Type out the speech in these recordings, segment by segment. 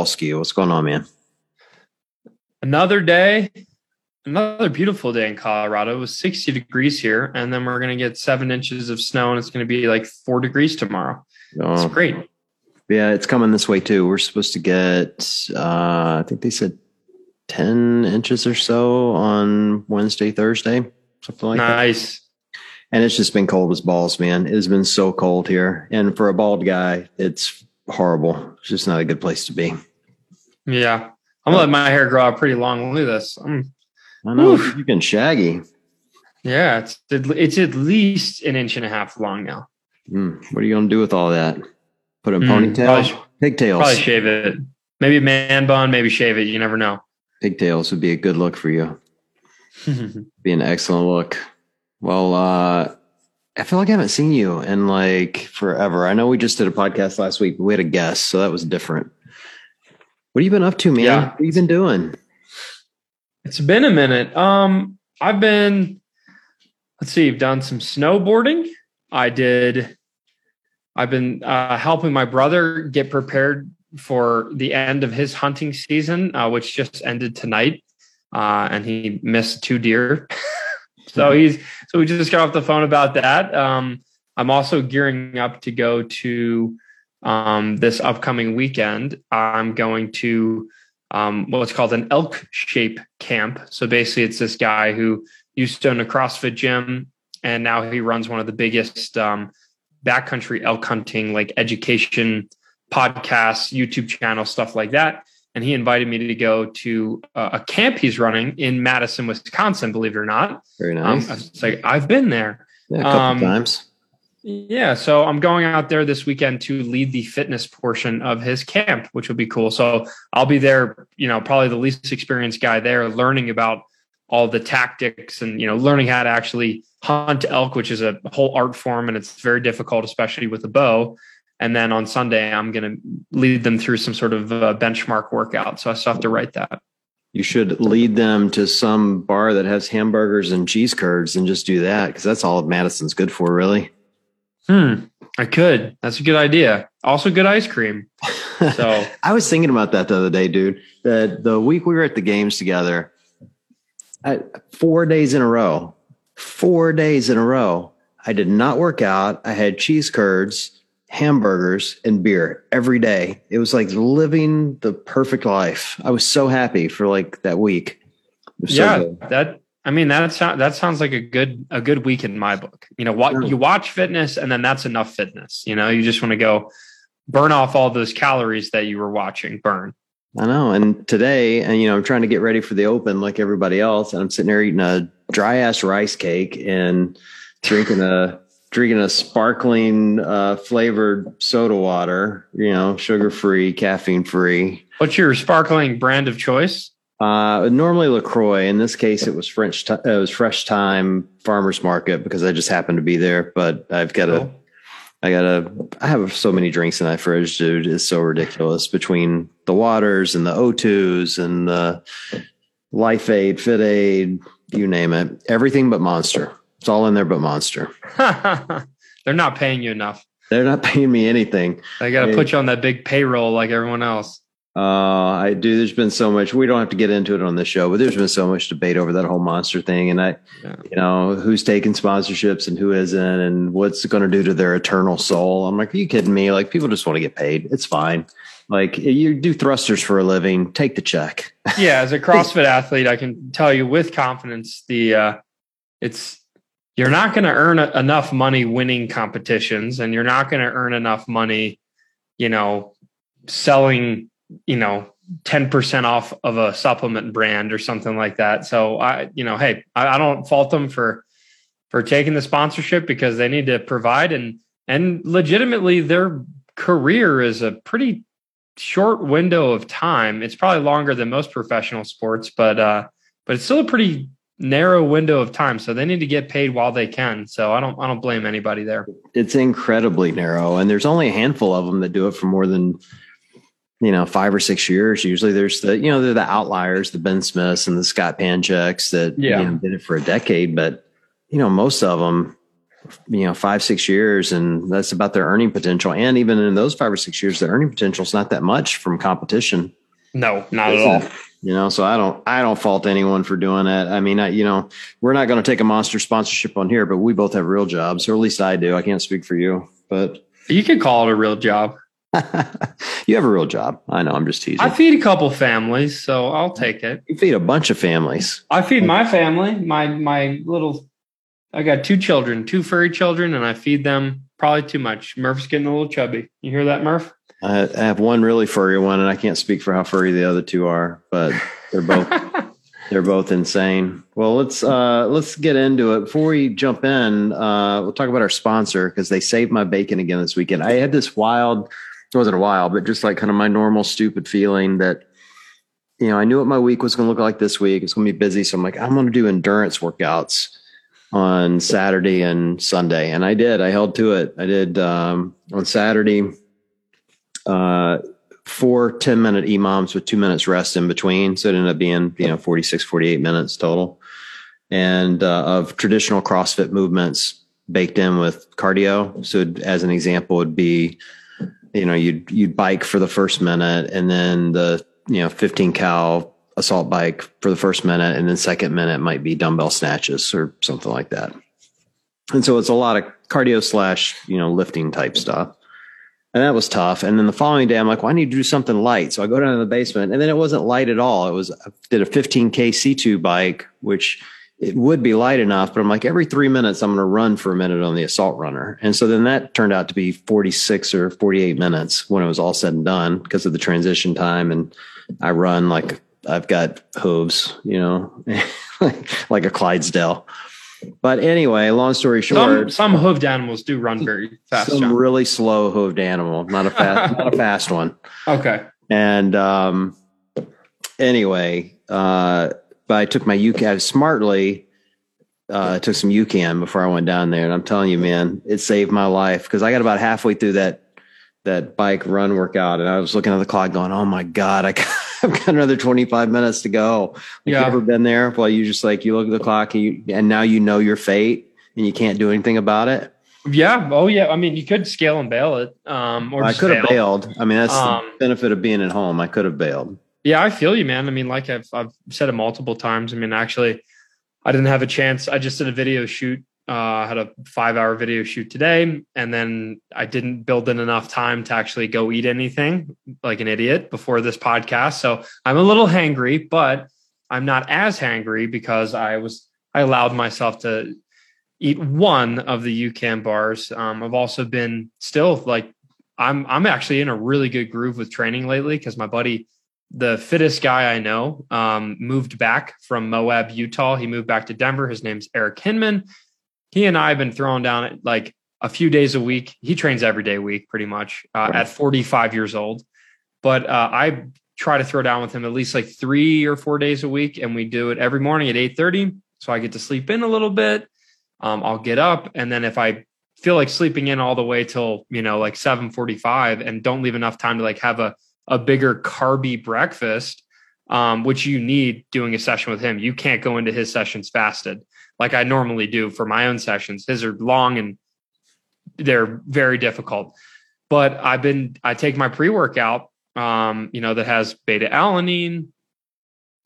Ben Dziwulski. What's going on, man? Another day, another beautiful day in Colorado. It was 60 degrees here, and then we're going to get seven inches of snow, and it's going to be like four degrees tomorrow. Oh, it's great. Yeah, it's coming this way too. We're supposed to get, uh, I think they said 10 inches or so on Wednesday, Thursday, something like nice. that. Nice. And it's just been cold as balls, man. It has been so cold here. And for a bald guy, it's horrible. It's just not a good place to be. Yeah. I'm gonna let my hair grow out pretty long. Look at this. I'm, I know oof. you can shaggy. Yeah, it's it's at least an inch and a half long now. Mm, what are you gonna do with all that? Put a mm, ponytail, probably, pigtails. Probably shave it. Maybe a man bun. Maybe shave it. You never know. Pigtails would be a good look for you. be an excellent look. Well, uh, I feel like I haven't seen you in like forever. I know we just did a podcast last week. we had a guest, so that was different. What have you been up to, man? Yeah. What have you been doing? It's been a minute. Um, I've been let's see, I've done some snowboarding. I did I've been uh, helping my brother get prepared for the end of his hunting season, uh, which just ended tonight. Uh, and he missed two deer. So he's so we just got off the phone about that. Um, I'm also gearing up to go to um, this upcoming weekend. I'm going to um, what's called an elk shape camp. So basically, it's this guy who used to own a CrossFit gym, and now he runs one of the biggest um, backcountry elk hunting like education podcasts, YouTube channel, stuff like that and he invited me to go to uh, a camp he's running in Madison, Wisconsin. Believe it or not, very nice. Um, it's like I've been there yeah, a couple um, times. Yeah, so I'm going out there this weekend to lead the fitness portion of his camp, which will be cool. So I'll be there, you know, probably the least experienced guy there, learning about all the tactics and you know learning how to actually hunt elk, which is a whole art form and it's very difficult, especially with a bow. And then on Sunday, I'm going to lead them through some sort of uh, benchmark workout. So I still have to write that. You should lead them to some bar that has hamburgers and cheese curds and just do that because that's all Madison's good for, really. Hmm. I could. That's a good idea. Also, good ice cream. So I was thinking about that the other day, dude. The the week we were at the games together, I, four days in a row, four days in a row, I did not work out. I had cheese curds hamburgers and beer every day. It was like living the perfect life. I was so happy for like that week. yeah, so that I mean that sounds that sounds like a good a good week in my book. You know, what you watch fitness and then that's enough fitness. You know, you just want to go burn off all those calories that you were watching burn. I know. And today, and you know, I'm trying to get ready for the open like everybody else, and I'm sitting there eating a dry ass rice cake and drinking a drinking a sparkling uh, flavored soda water, you know, sugar free, caffeine free. What's your sparkling brand of choice? Uh, normally Lacroix. In this case, it was French. T- it was Fresh Thyme Farmers Market because I just happened to be there. But I've got a, I got a, I have so many drinks in that fridge, dude. It's so ridiculous between the waters and the O2s and the Life Aid, Fit Aid, you name it, everything but Monster. It's all in there but Monster. They're not paying you enough. They're not paying me anything. They got to put you on that big payroll like everyone else. Uh, I do. There's been so much. We don't have to get into it on this show, but there's been so much debate over that whole monster thing, and I, yeah. you know, who's taking sponsorships and who isn't, and what's it going to do to their eternal soul. I'm like, are you kidding me? Like, people just want to get paid. It's fine. Like, you do thrusters for a living. Take the check. yeah, as a CrossFit athlete, I can tell you with confidence the uh, it's you're not going to earn a, enough money winning competitions and you're not going to earn enough money, you know, selling, you know, 10% off of a supplement brand or something like that. So I, you know, hey, I, I don't fault them for, for taking the sponsorship because they need to provide and, and legitimately their career is a pretty short window of time. It's probably longer than most professional sports, but, uh, but it's still a pretty narrow window of time so they need to get paid while they can so i don't i don't blame anybody there it's incredibly narrow and there's only a handful of them that do it for more than you know five or six years usually there's the you know they're the outliers the ben smiths and the scott panchiks that yeah. you know, did it for a decade but you know most of them you know, five, six years, and that's about their earning potential. And even in those five or six years, their earning potential is not that much from competition. No, not at all. You know, so I don't, I don't fault anyone for doing that. I mean, I, you know, we're not going to take a monster sponsorship on here, but we both have real jobs, or at least I do. I can't speak for you, but you can call it a real job. you have a real job. I know. I'm just teasing. I feed a couple families, so I'll take it. You feed a bunch of families. I feed my family. My my little. I got two children, two furry children, and I feed them probably too much. Murph's getting a little chubby. You hear that, Murph? I have one really furry one, and I can't speak for how furry the other two are, but they're both they're both insane. Well, let's uh, let's get into it. Before we jump in, uh, we'll talk about our sponsor because they saved my bacon again this weekend. I had this wild, it wasn't a while, but just like kind of my normal stupid feeling that you know I knew what my week was going to look like this week. It's going to be busy, so I'm like I'm going to do endurance workouts on Saturday and Sunday, and I did. I held to it. I did um, on Saturday uh, four 10 minute EMOMs with two minutes rest in between. So it ended up being, you know, 46, 48 minutes total. And uh, of traditional CrossFit movements baked in with cardio. So as an example would be, you know, you'd, you'd bike for the first minute and then the, you know, 15 cal assault bike for the first minute. And then second minute might be dumbbell snatches or something like that. And so it's a lot of cardio slash, you know, lifting type stuff. And that was tough. And then the following day, I'm like, well, I need to do something light. So I go down to the basement and then it wasn't light at all. It was, I did a 15K C2 bike, which it would be light enough, but I'm like, every three minutes, I'm going to run for a minute on the assault runner. And so then that turned out to be 46 or 48 minutes when it was all said and done because of the transition time. And I run like I've got hooves, you know, like a Clydesdale. But anyway, long story short, some, some hooved animals do run very fast. Some John. really slow hooved animal, not a fast, not a fast one. Okay. And um, anyway, uh, but I took my UCAN smartly. Uh, I took some UCAN before I went down there, and I'm telling you, man, it saved my life because I got about halfway through that that bike run workout, and I was looking at the clock, going, "Oh my god, I." I've got another 25 minutes to go. Like yeah. You ever been there? Well, you just like, you look at the clock and, you, and now you know your fate and you can't do anything about it. Yeah. Oh, yeah. I mean, you could scale and bail it. Um, or I could have bailed. I mean, that's um, the benefit of being at home. I could have bailed. Yeah, I feel you, man. I mean, like I've I've said it multiple times. I mean, actually, I didn't have a chance. I just did a video shoot uh, had a five hour video shoot today, and then I didn't build in enough time to actually go eat anything like an idiot before this podcast. So I'm a little hangry, but I'm not as hangry because I was I allowed myself to eat one of the UCAN bars. Um, I've also been still like I'm I'm actually in a really good groove with training lately because my buddy, the fittest guy I know, um, moved back from Moab, Utah. He moved back to Denver. His name's Eric Hinman he and I have been throwing down like a few days a week. He trains every day a week pretty much uh, right. at 45 years old. But uh, I try to throw down with him at least like three or four days a week. And we do it every morning at 8.30. So I get to sleep in a little bit. Um, I'll get up. And then if I feel like sleeping in all the way till, you know, like 7.45 and don't leave enough time to like have a, a bigger carby breakfast, um, which you need doing a session with him. You can't go into his sessions fasted like I normally do for my own sessions. His are long and they're very difficult. But I've been I take my pre-workout, um, you know, that has beta alanine,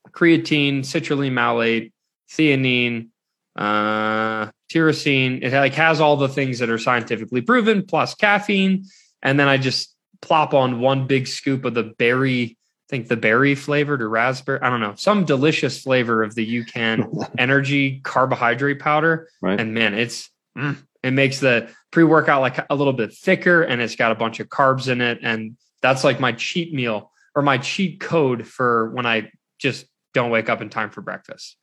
creatine, citrulline malate, theanine, uh, tyrosine. It like has all the things that are scientifically proven plus caffeine, and then I just plop on one big scoop of the berry I think the berry flavored or raspberry, I don't know, some delicious flavor of the UCAN energy carbohydrate powder. Right. And man, it's, mm, it makes the pre workout like a little bit thicker and it's got a bunch of carbs in it. And that's like my cheat meal or my cheat code for when I just don't wake up in time for breakfast.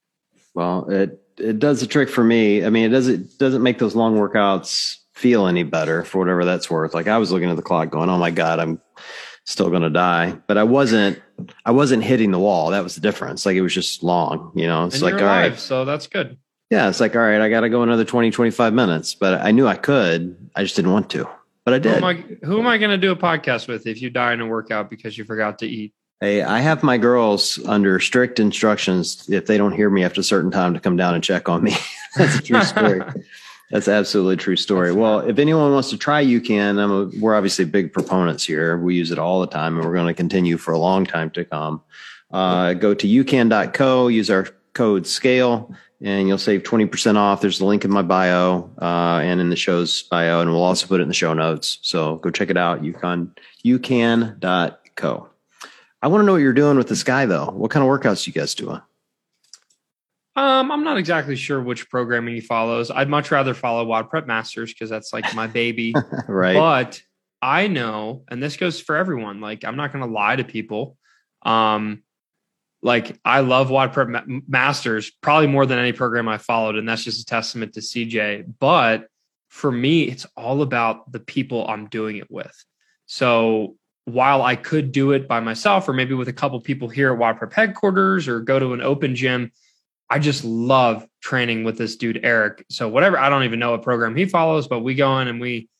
Well, it, it does the trick for me. I mean, it doesn't, doesn't make those long workouts feel any better for whatever that's worth. Like I was looking at the clock going, Oh my God, I'm, still going to die. But I wasn't, I wasn't hitting the wall. That was the difference. Like it was just long, you know, it's and like, all alive, right. So that's good. Yeah. It's like, all right, I got to go another 20, 25 minutes, but I knew I could, I just didn't want to, but I did. Who am I, who am I going to do a podcast with if you die in a workout because you forgot to eat? Hey, I have my girls under strict instructions if they don't hear me after a certain time to come down and check on me. That's a true story. That's absolutely true story. That's well, if anyone wants to try UCAN, I'm a, we're obviously big proponents here. We use it all the time, and we're going to continue for a long time to come. Uh, go to ucan.co, use our code SCALE, and you'll save 20% off. There's a link in my bio uh, and in the show's bio, and we'll also put it in the show notes. So go check it out, ucan, ucan.co. I want to know what you're doing with this guy, though. What kind of workouts you guys doing? Um, I'm not exactly sure which programming he follows. I'd much rather follow WOD Prep Masters because that's like my baby. right. But I know, and this goes for everyone. Like, I'm not going to lie to people. Um, like I love WOD Prep Masters probably more than any program I followed, and that's just a testament to CJ. But for me, it's all about the people I'm doing it with. So while I could do it by myself, or maybe with a couple people here at WOD Prep headquarters, or go to an open gym, I just love training with this dude Eric. So whatever, I don't even know what program he follows, but we go in and we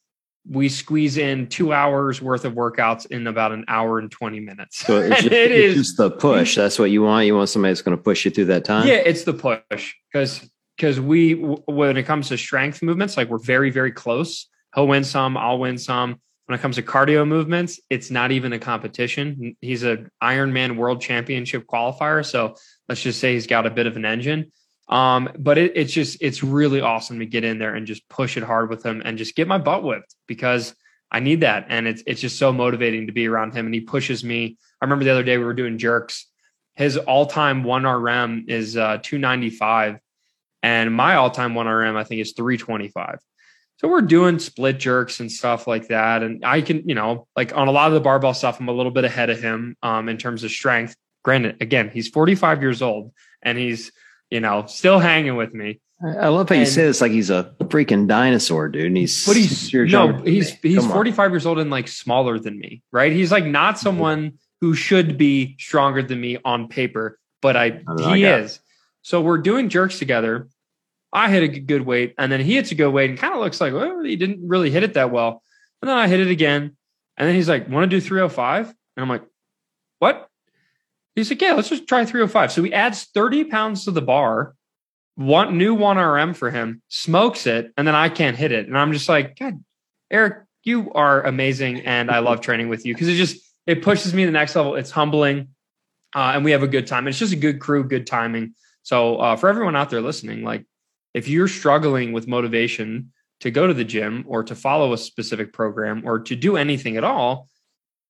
we squeeze in two hours worth of workouts in about an hour and 20 minutes. So it's, just, it it's is, just the push. That's what you want. You want somebody that's going to push you through that time. Yeah, it's the push because because we when it comes to strength movements, like we're very very close. He'll win some, I'll win some. When it comes to cardio movements, it's not even a competition. He's a Ironman World Championship qualifier, so let's just say he's got a bit of an engine. Um, but it, it's just it's really awesome to get in there and just push it hard with him and just get my butt whipped because I need that. And it's it's just so motivating to be around him. And he pushes me. I remember the other day we were doing jerks. His all-time one RM is uh, 295, and my all-time one RM I think is 325. So we're doing split jerks and stuff like that. And I can, you know, like on a lot of the barbell stuff, I'm a little bit ahead of him um, in terms of strength. Granted, again, he's 45 years old and he's you know, still hanging with me. I love how and, you say this like he's a freaking dinosaur, dude. And he's but he's no, he's he's 45 years old and like smaller than me, right? He's like not someone who should be stronger than me on paper, but I, I he is. So we're doing jerks together. I hit a good weight, and then he hits a good weight, and kind of looks like well, he didn't really hit it that well. And then I hit it again, and then he's like, "Want to do 305?" And I'm like, "What?" He's like, yeah, let's just try 305. So he adds 30 pounds to the bar, one new one RM for him, smokes it, and then I can't hit it. And I'm just like, God, Eric, you are amazing. And I love training with you because it just it pushes me to the next level. It's humbling. Uh, and we have a good time. It's just a good crew, good timing. So uh, for everyone out there listening, like if you're struggling with motivation to go to the gym or to follow a specific program or to do anything at all,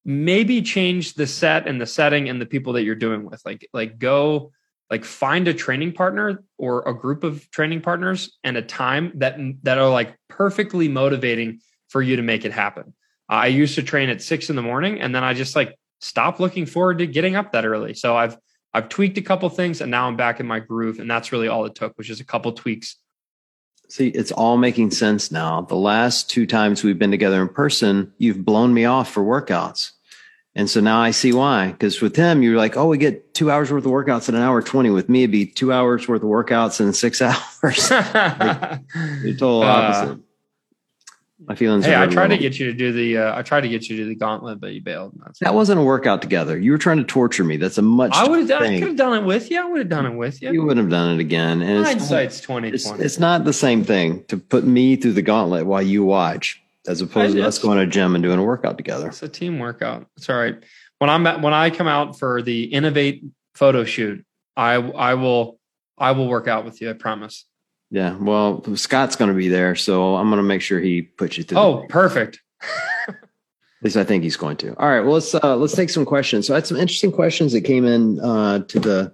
maybe change the set and the setting and the people that you're doing with. Like like go like find a training partner or a group of training partners and a time that that are like perfectly motivating for you to make it happen. I used to train at six in the morning and then i just like stopped looking forward to getting up that early. So i've i've tweaked a couple things and now i'm back in my groove and that's really all it took which is a couple tweaks See, it's all making sense now. The last two times we've been together in person, you've blown me off for workouts. And so now I see why. Because with him, you're like, oh, we get two hours worth of workouts in an hour 20. With me, it'd be two hours worth of workouts in six hours. like, the total opposite. Uh, My feelings. Hey, I tried to get you to do the. Uh, I tried to get you to do the gauntlet, but you bailed. That's that wasn't a workout together. You were trying to torture me. That's a much. I would have done. I could have done it with you. I would have done it with you. You wouldn't have done it again. And Hindsight's twenty twenty. It's, it's not the same thing to put me through the gauntlet while you watch, as opposed to us going to a gym and doing a workout together. It's a team workout. It's all right. When I'm at, when I come out for the innovate photo shoot, I I will I will work out with you. I promise. Yeah. Well, Scott's going to be there, so I'm going to make sure he puts you through. Oh, perfect. At least I think he's going to. All right. Well, let's uh, let's take some questions. So I had some interesting questions that came in uh, to the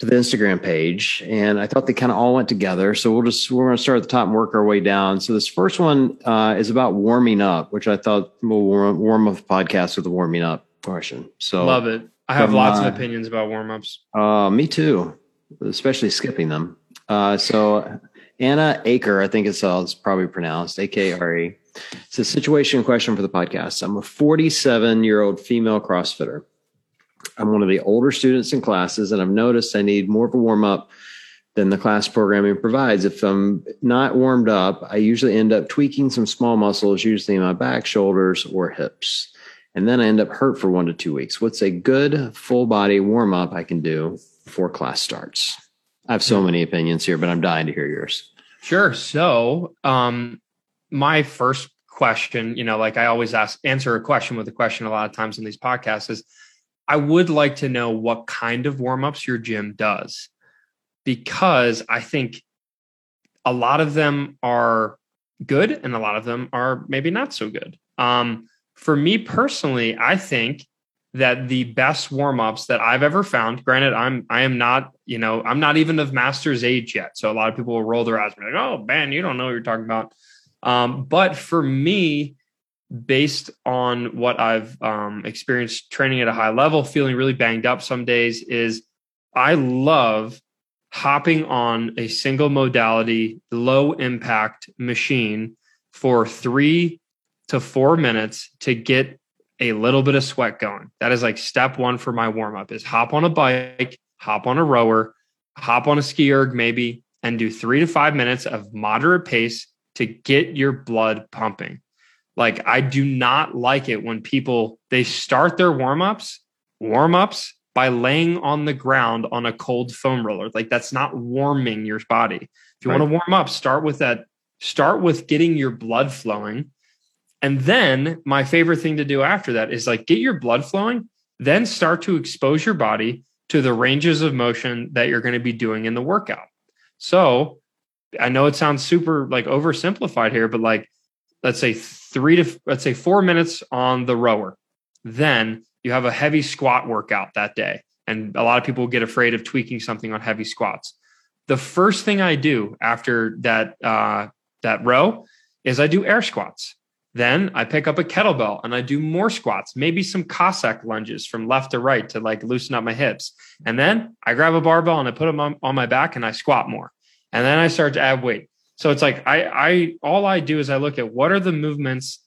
to the Instagram page, and I thought they kind of all went together. So we'll just we're going to start at the top and work our way down. So this first one uh, is about warming up, which I thought we'll warm, warm up the podcast with the warming up question. So love it. I have lots of opinions about warm ups. Uh, me too, especially skipping them. Uh, so Anna Aker, I think it's, uh, it's probably pronounced A K R E. It's a situation question for the podcast. I'm a 47 year old female CrossFitter. I'm one of the older students in classes, and I've noticed I need more of a warm up than the class programming provides. If I'm not warmed up, I usually end up tweaking some small muscles, usually in my back, shoulders, or hips. And then I end up hurt for one to two weeks. What's a good full body warm up I can do before class starts? I have so many opinions here, but I'm dying to hear yours. Sure. So, um, my first question, you know, like I always ask, answer a question with a question a lot of times on these podcasts is I would like to know what kind of warm ups your gym does because I think a lot of them are good and a lot of them are maybe not so good. Um, for me personally, I think that the best warm-ups that I've ever found, granted, I'm I am not, you know, I'm not even of master's age yet. So a lot of people will roll their eyes and be like, oh man, you don't know what you're talking about. Um, but for me, based on what I've um, experienced training at a high level, feeling really banged up some days, is I love hopping on a single modality, low impact machine for three to four minutes to get a little bit of sweat going. That is like step one for my warm up is hop on a bike, hop on a rower, hop on a ski erg maybe, and do three to five minutes of moderate pace to get your blood pumping. Like I do not like it when people they start their warm ups, warm ups by laying on the ground on a cold foam roller. Like that's not warming your body. If you right. want to warm up, start with that. Start with getting your blood flowing. And then my favorite thing to do after that is like get your blood flowing, then start to expose your body to the ranges of motion that you're going to be doing in the workout. So I know it sounds super like oversimplified here, but like let's say three to let's say four minutes on the rower. Then you have a heavy squat workout that day. And a lot of people get afraid of tweaking something on heavy squats. The first thing I do after that uh, that row is I do air squats. Then I pick up a kettlebell and I do more squats, maybe some Cossack lunges from left to right to like loosen up my hips. And then I grab a barbell and I put them on, on my back and I squat more. And then I start to add weight. So it's like I I all I do is I look at what are the movements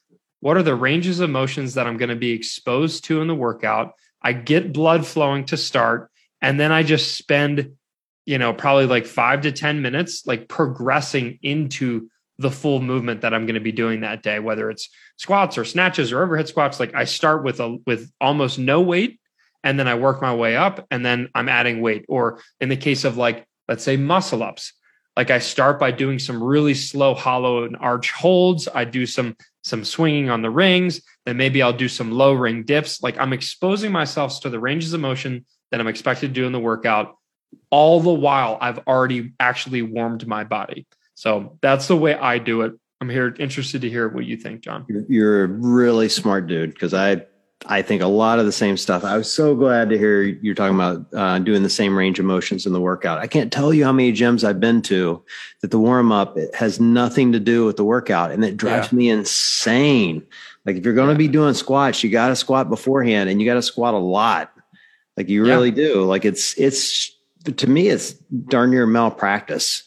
what are the ranges of motions that I'm going to be exposed to in the workout? I get blood flowing to start, and then I just spend, you know, probably like five to 10 minutes, like progressing into the full movement that I'm going to be doing that day, whether it's squats or snatches or overhead squats. Like I start with a with almost no weight, and then I work my way up, and then I'm adding weight. Or in the case of like, let's say muscle ups, like I start by doing some really slow hollow and arch holds. I do some some swinging on the rings, then maybe I'll do some low ring dips. Like I'm exposing myself to the ranges of motion that I'm expected to do in the workout, all the while I've already actually warmed my body. So that's the way I do it. I'm here interested to hear what you think, John. You're a really smart dude because I I think a lot of the same stuff. I was so glad to hear you're talking about uh, doing the same range of motions in the workout. I can't tell you how many gyms I've been to that the warm up has nothing to do with the workout, and it drives yeah. me insane. Like if you're going to yeah. be doing squats, you got to squat beforehand, and you got to squat a lot. Like you really yeah. do. Like it's it's to me, it's darn near malpractice.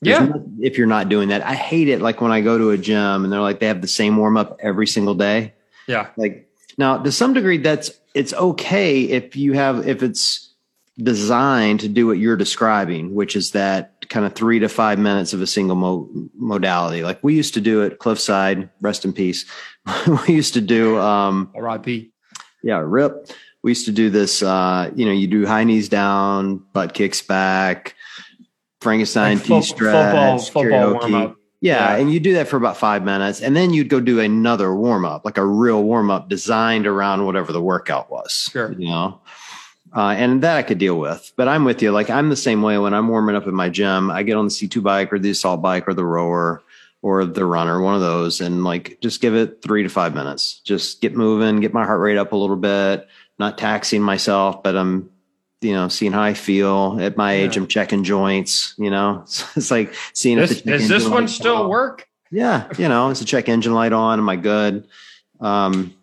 Yeah. If you're not doing that, I hate it. Like when I go to a gym and they're like they have the same warm up every single day. Yeah. Like now, to some degree, that's it's okay if you have if it's designed to do what you're describing, which is that kind of three to five minutes of a single mo- modality. Like we used to do at Cliffside, rest in peace. we used to do um, R.I.P. Yeah, rip. We used to do this. Uh, you know, you do high knees down, butt kicks back, Frankenstein like T stretch, karaoke. Yeah, yeah, and you do that for about five minutes, and then you'd go do another warm up, like a real warm up designed around whatever the workout was. Sure, you know, uh, and that I could deal with. But I'm with you. Like I'm the same way when I'm warming up in my gym. I get on the C2 bike or the assault bike or the rower or the runner, one of those, and like just give it three to five minutes. Just get moving, get my heart rate up a little bit. Not taxing myself, but I'm you know, seeing how I feel at my age. I'm checking joints, you know, it's like seeing this, if the does this one still on. work? Yeah. You know, it's a check engine light on. Am I good? Um,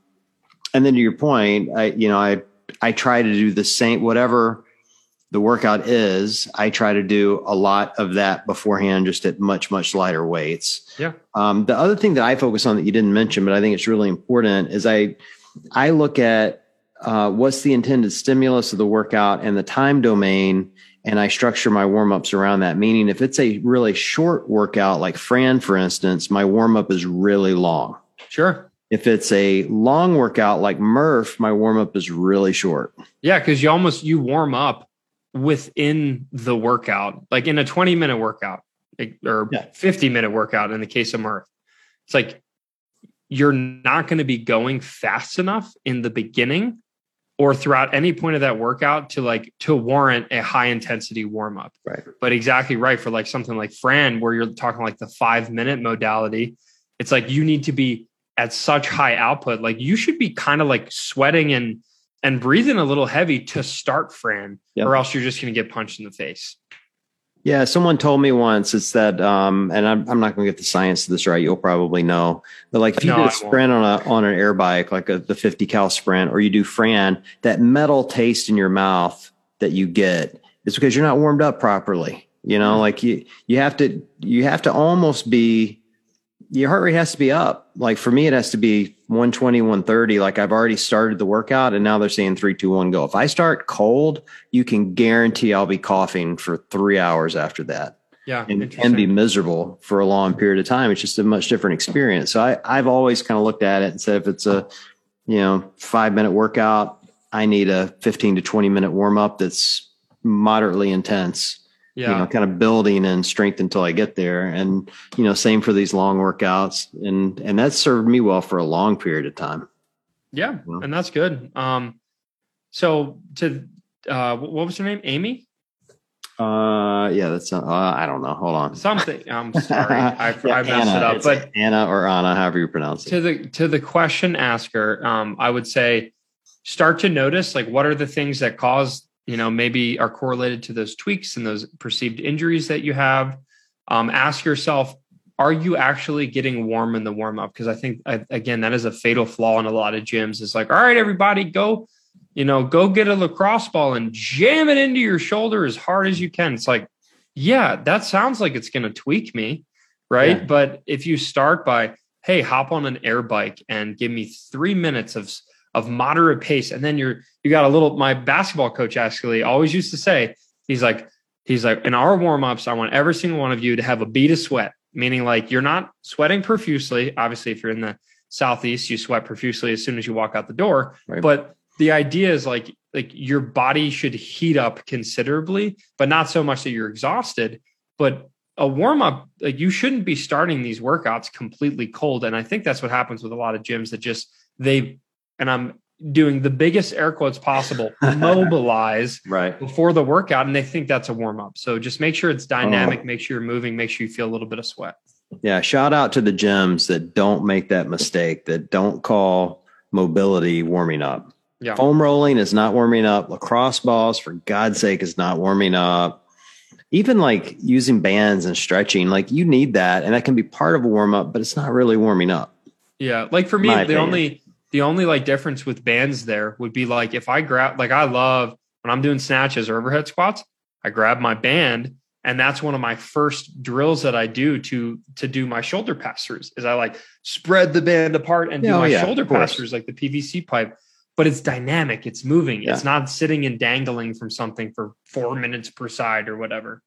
and then to your point, I, you know, I, I try to do the same, whatever the workout is, I try to do a lot of that beforehand, just at much, much lighter weights. Yeah. Um, the other thing that I focus on that you didn't mention, but I think it's really important is I, I look at uh, what's the intended stimulus of the workout and the time domain and i structure my warm-ups around that meaning if it's a really short workout like fran for instance my warm-up is really long sure if it's a long workout like murph my warm-up is really short yeah because you almost you warm up within the workout like in a 20 minute workout or Yeah. 50 minute workout in the case of Murph. It's like you're not going to be going fast enough in the beginning or throughout any point of that workout to like to warrant a high intensity warm up. Right. But exactly right for like something like Fran, where you're talking like the five minute modality. It's like you need to be at such high output. Like you should be kind of like sweating and and breathing a little heavy to start Fran, Yep. or else you're just going to get punched in the face. Yeah, someone told me once it's that, um, and I'm, I'm not going to get the science of this right. You'll probably know, but like if you No, do a sprint on a on an air bike, like a, the 50 cal sprint, or you do Fran, that metal taste in your mouth that you get is because you're not warmed up properly. You know, Mhm. like you you have to you have to almost be your heart rate has to be up. Like for me, it has to be 120, 130. Like I've already started the workout and now they're saying three, two, one, go. If I start cold, you can guarantee I'll be coughing for three hours after that Yeah, and, and be miserable for a long period of time. It's just a much different experience. So I, I've always kind of looked at it and said, if it's a, you know, five minute workout, I need a 15 to 20 minute warm up that's moderately intense yeah, you know, kind of building and strength until I get there. And, you know, same for these long workouts. And, and that served me well for a long period of time. yeah, Well. and that's good. Um, so to uh, what was her name? Amy? Uh, yeah, that's, uh, I don't know. Hold on. Something. I'm sorry, I, Yeah, I messed Anna. it up. But Anna or Anna, however you pronounce it. to the to the question asker, um, I would say start to notice like what are the things that cause you know maybe are correlated to those tweaks and those perceived injuries that you have. Um, ask yourself, are you actually getting warm in the warm up? Because I think I, again that is a fatal flaw in a lot of gyms. It's like, all right, everybody, go, you know, go get a lacrosse ball and jam it into your shoulder as hard as you can. It's like, yeah, that sounds like it's going to tweak me, right? Yeah. But if you start by, hey, hop on an air bike and give me three minutes of of moderate pace, and then you're you got a little. My basketball coach actually always used to say, he's like, he's like, in our warm ups, I want every single one of you to have a bead of sweat, meaning like you're not sweating profusely. Obviously, if you're in the southeast, you sweat profusely as soon as you walk out the door. Right. But the idea is like like your body should heat up considerably, but not so much that you're exhausted. But a warm up, like you shouldn't be starting these workouts completely cold. And I think that's what happens with a lot of gyms that just they and I'm doing the biggest air quotes possible, mobilize Right. before the workout, and they think that's a warm up. So just make sure it's oh. dynamic, Oh. make sure you're moving, make sure you feel a little bit of sweat. Yeah. Shout out to the gyms that don't make that mistake, that don't call mobility warming up. Yeah. Foam rolling is not warming up. Lacrosse balls, for God's sake, is not warming up. Even like using bands and stretching, like you need that, and that can be part of a warm up, but it's not really warming up. Yeah, like for me, the opinion. only the only like difference with bands there would be like if I grab like I love when I'm doing snatches or overhead squats, I grab my band and that's one of my first drills that I do to to do my shoulder pass throughs is I like spread the band apart and do Oh, my yeah, shoulder pass throughs like the PVC pipe. But it's dynamic, it's moving, Yeah. it's not sitting and dangling from something for four minutes per side or whatever.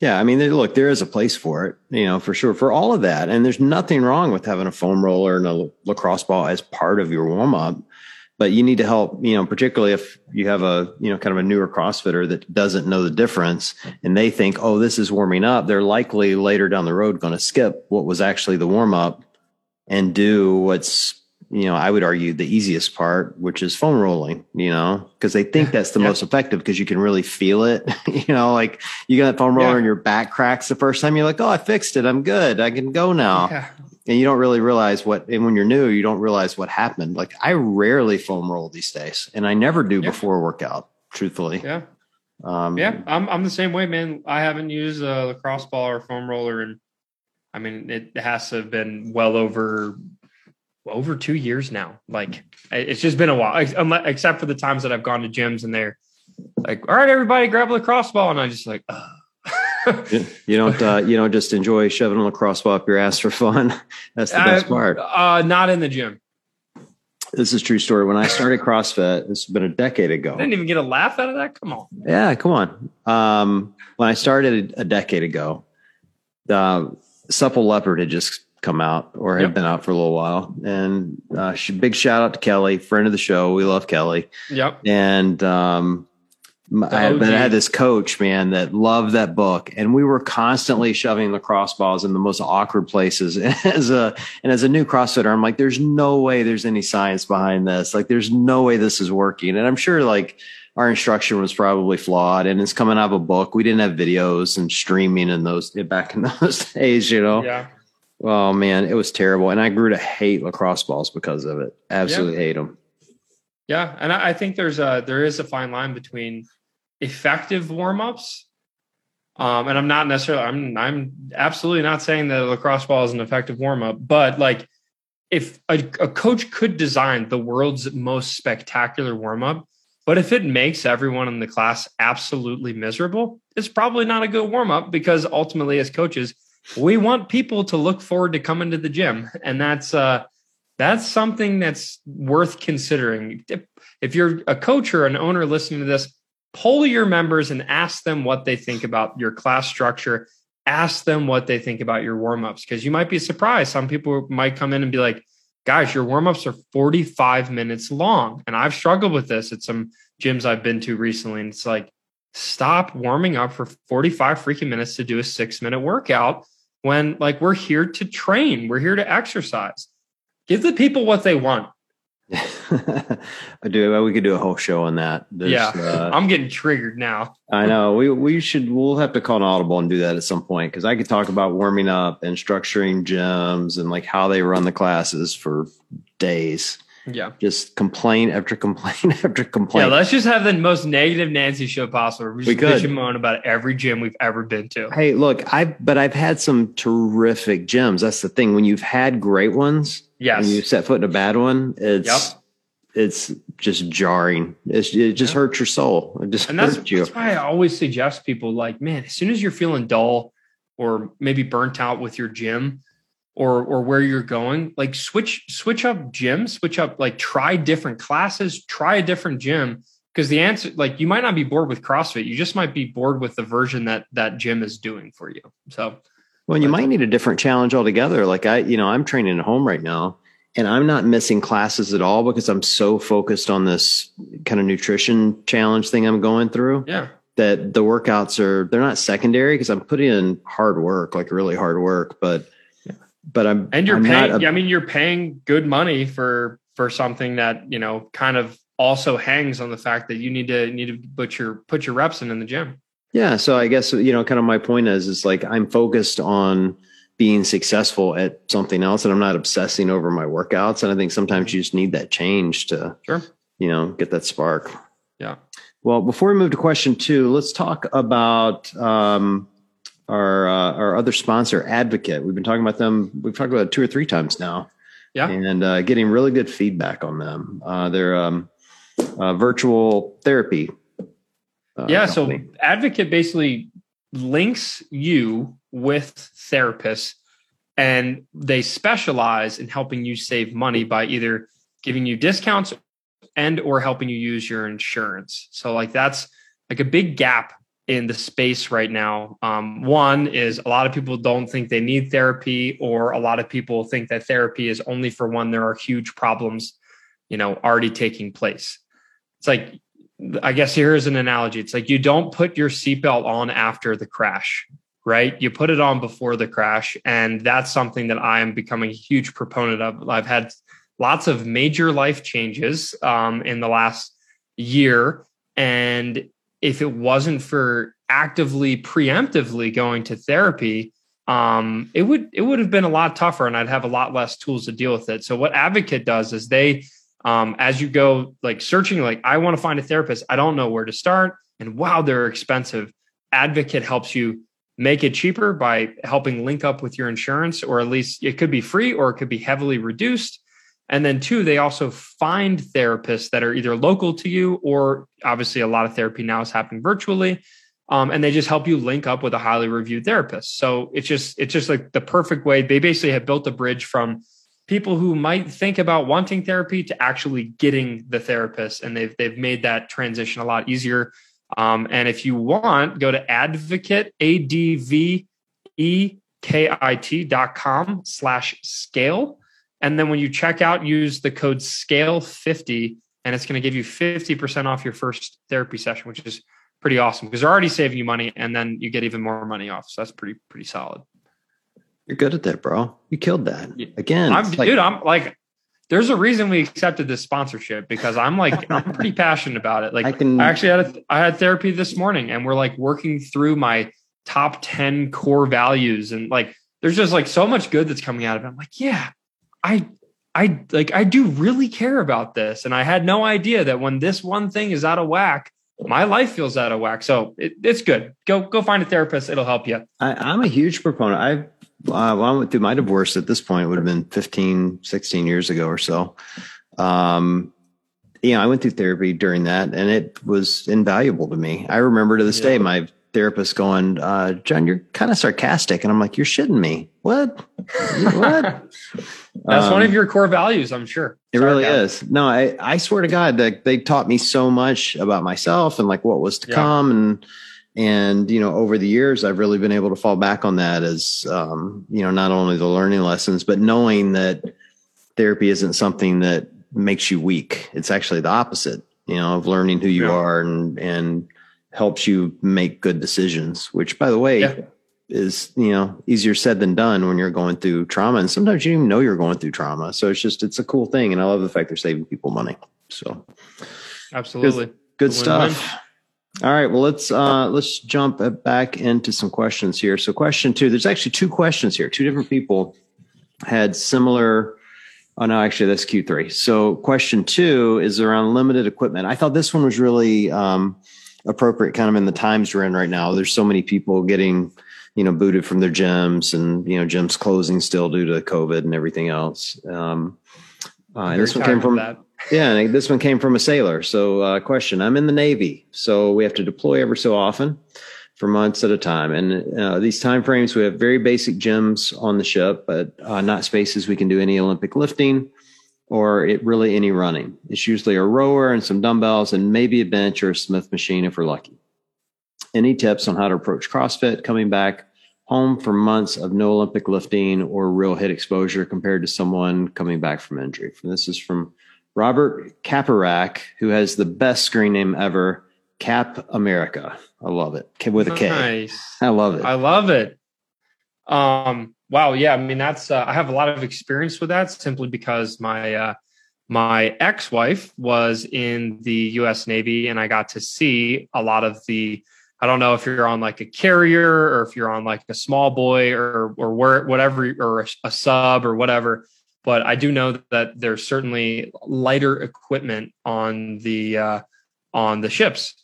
Yeah, I mean, look, there is a place for it, you know, for sure, for all of that. And there's nothing wrong with having a foam roller and a lacrosse ball as part of your warm up. But you need to help, you know, particularly if you have a, you know, kind of a newer CrossFitter that doesn't know the difference and they think, oh, this is warming up. They're likely later down the road going to skip what was actually the warm up and do what's, you know, I would argue the easiest part, which is foam rolling, you know, because they think that's the Yeah. most effective because you can really feel it. you know, like you got that foam roller Yeah. and your back cracks the first time, you're like, oh, I fixed it. I'm good. I can go now. Yeah. And you don't really realize what, and when you're new, you don't realize what happened. Like I rarely foam roll these days and I never do before a workout, truthfully. Yeah. Um, Yeah, I'm I'm the same way, man. I haven't used a lacrosse ball or foam roller, and I mean it has to have been well over over two years now. Like it's just been a while, except for the times that I've gone to gyms and they're like, "All right, everybody, grab a lacrosse ball," and I just like. You- don't, uh, you don't just enjoy shoving a lacrosse ball up your ass for fun. That's the best part. Uh, not in the gym. This is a true story. When I started CrossFit, this has been a decade ago. I didn't even get a laugh out of that. Come on. Yeah, come on. Um, when I started a decade ago, uh, Supple Leopard had just come out or had Yep. been out for a little while. And uh, sh- big shout out to Kelly, friend of the show. We love Kelly. Yep. And um, I, but I had this coach, man, that loved that book, and we were constantly shoving the crossballs in the most awkward places. as a and as a new CrossFitter, I'm like, there's no way there's any science behind this. Like, there's no way this is working. And I'm sure like our instruction was probably flawed, and it's coming out of a book. We didn't have videos and streaming in those back in those days, you know. Yeah. Oh man, it was terrible, and I grew to hate lacrosse balls because of it. Absolutely yeah. hate them. Yeah, and I think there's a there is a fine line between effective warmups. Um, and I'm not necessarily I'm I'm absolutely not saying that a lacrosse ball is an effective warm up, but like if a, a coach could design the world's most spectacular warm up, but if it makes everyone in the class absolutely miserable, it's probably not a good warm up because ultimately, as coaches, we want people to look forward to coming to the gym, and that's uh, that's something that's worth considering. If, you're a coach or an owner listening to this, poll your members and ask them what they think about your class structure. Ask them what they think about your warm ups because you might be surprised. Some people might come in and be like, guys, your warm ups are 45 minutes long. And I've struggled with this at some gyms I've been to recently. And it's like, stop warming up for 45 freaking minutes to do a six minute workout when like we're here to train, we're here to exercise. Give the people what they want. I do. We could do a whole show on that. There's, yeah, uh, I'm getting triggered now. I know. We we should. We'll have to call an audible and do that at some point because I could talk about warming up and structuring gyms and like how they run the classes for days. Yeah. Just complain after complain after complain. Yeah, let's just have the most negative Nancy show possible. We, we could. moan about every gym we've ever been to. Hey, look, I but I've had some terrific gyms. That's the thing. When you've had great ones, yes. and you set foot in a bad one, it's yep. it's just jarring. It's, it just yeah. hurts your soul. It just and that's, hurts you. That's why I always suggest people like, man, as soon as you're feeling dull or maybe burnt out with your gym, or or where you're going like switch switch up gym switch up like try different classes try a different gym because the answer like you might not be bored with crossfit you just might be bored with the version that that gym is doing for you so. Well you might need a different challenge altogether like i you know i'm training at home right now and i'm not missing classes at all because i'm so focused on this kind of nutrition challenge thing i'm going through yeah. that the workouts are they're not secondary because i'm putting in hard work like really hard work but but I'm and you're I'm paying. A, I mean, you're paying good money for for something that you know kind of also hangs on the fact that you need to need to put your put your reps in in the gym. Yeah, so I guess you know, kind of my point is, is like I'm focused on being successful at something else, and I'm not obsessing over my workouts. And I think sometimes you just need that change to, sure. you know, get that spark. Yeah. Well, before we move to question two, let's talk about um, our uh, our other sponsor, Advekit. We've been talking about them. We've talked about it two or three times now. Yeah, and uh, getting really good feedback on them. Uh, they're um, uh, virtual therapy. Uh, yeah, company. so Advekit basically links you with therapists, and they specialize in helping you save money by either giving you discounts and or helping you use your insurance. So like that's like a big gap in the space right now. Um, one is a lot of people don't think they need therapy, or a lot of people think that therapy is only for when there are huge problems, you know, already taking place. It's like, I guess here's an analogy. It's like you don't put your seatbelt on after the crash, right? You put it on before the crash. And that's something that I am becoming a huge proponent of. I've had lots of major life changes um, in the last year. And if it wasn't for actively preemptively going to therapy um, it would it would have been a lot tougher and i'd have a lot less tools to deal with it. So what advekit does is they um, as you go like searching like i want to find a therapist i don't know where to start and wow they're expensive. Advekit helps you make it cheaper by helping link up with your insurance or at least it could be free or it could be heavily reduced and then, two, they also find therapists that are either local to you or obviously a lot of therapy now is happening virtually. Um, and they just help you link up with a highly reviewed therapist. So it's just it's just like the perfect way. They basically have built a bridge from people who might think about wanting therapy to actually getting the therapist, and they've they've made that transition a lot easier. Um, and if you want, go to advekit a d v e k i t dot com slash scale and then when you check out, use the code SCALE50 and it's going to give you 50% off your first therapy session, which is pretty awesome because they're already saving you money and then you get even more money off. So that's pretty, pretty solid. You're good at that, bro. You killed that again. I'm, like, dude, I'm like, there's a reason we accepted this sponsorship because I'm like, I'm pretty passionate about it. Like, I, can, I actually had, a, I had therapy this morning and we're like working through my top 10 core values and like, there's just like so much good that's coming out of it. I'm like, yeah, I I like I do really care about this, and I had no idea that when this one thing is out of whack, my life feels out of whack. So it, it's good. Go go find a therapist; it'll help you. I, am a huge proponent. I uh, when I went through my divorce at this point it would have been 15, 16 years ago or so. Um, you know, I went through therapy during that, and it was invaluable to me. I remember to this yeah. day my therapist going, uh, John, you're kind of sarcastic. And I'm like, you're shitting me. What? what? That's um, one of um, your core values, I'm sure. It really is. No, I, I swear to God that they taught me so much about myself and like what was to yeah. come. And, and, you know, over the years, I've really been able to fall back on that as, um, you know, not only the learning lessons, but knowing that therapy isn't something that makes you weak. It's actually the opposite, you know, of learning who you yeah. are and, and, helps you make good decisions, which by the way, yeah. is, you know, easier said than done when you're going through trauma. And sometimes you don't even know you're going through trauma. So it's just, it's a cool thing. And I love the fact they're saving people money. So absolutely good, good stuff. All right. Well, let's, uh, let's jump back into some questions here. So question two, there's actually two questions here. Two different people had similar Oh no, actually that's Q3. So question two is around limited equipment. I thought this one was really um, appropriate kind of in the times we're in right now. There's so many people getting, you know, booted from their gyms and, you know, gyms closing still due to COVID and everything else. Um, uh, and this one came from, that. yeah, this one came from a sailor. So, uh, question, I'm in the Navy, so we have to deploy ever so often for months at a time. And uh, these time frames, we have very basic gyms on the ship, but uh, not spaces we can do any Olympic lifting or it really any running. It's usually a rower and some dumbbells and maybe a bench or a Smith machine if we're lucky. Any tips on how to approach CrossFit coming back home from months of no Olympic lifting or real hit exposure compared to someone coming back from injury? This is from Robert Kaparak, who has the best screen name ever, Cap America. I love it with a K. Nice. I love it. I love it. Um, Wow. Yeah. I mean, that's, uh, I have a lot of experience with that simply because my, uh, my ex wife was in the US Navy and I got to see a lot of the, I don't know if you're on like a carrier or if you're on like a small boy or, or where, whatever, or a, a sub or whatever. But I do know that there's certainly lighter equipment on the, uh, on the ships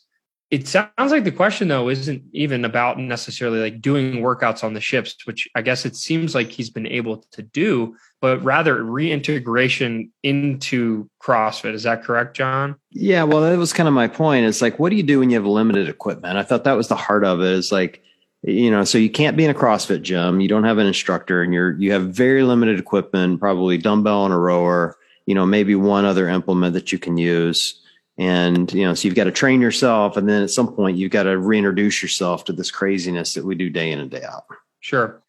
it sounds like the question though isn't even about necessarily like doing workouts on the ships which i guess it seems like he's been able to do but rather reintegration into crossfit. Is that correct john? Yeah well that was kind of my point. It's like what do you do when you have limited equipment? I thought that was the heart of it. Is like you know so you can't be in a crossfit gym. You don't have an instructor and you're you have very limited equipment probably dumbbell and a rower you know maybe one other implement that you can use and, you know, so you've got to train yourself. And then at some point, you've got to reintroduce yourself to this craziness that we do day in and day out. Sure.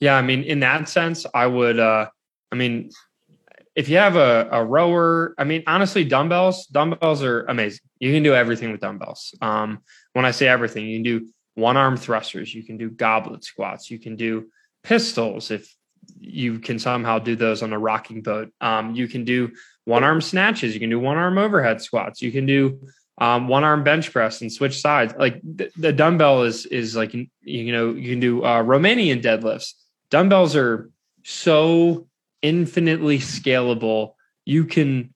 Yeah. I mean, in that sense, I would, uh, I mean, if you have a, a rower, I mean, honestly, dumbbells, dumbbells are amazing. You can do everything with dumbbells. Um, when I say everything, you can do one arm thrusters, you can do goblet squats, you can do pistols if you can somehow do those on a rocking boat. Um, you can do one arm snatches. You can do one arm overhead squats. You can do um, one arm bench press and switch sides. Like the, the, dumbbell is is like you know you can do uh, Romanian deadlifts. Dumbbells are so infinitely scalable. You can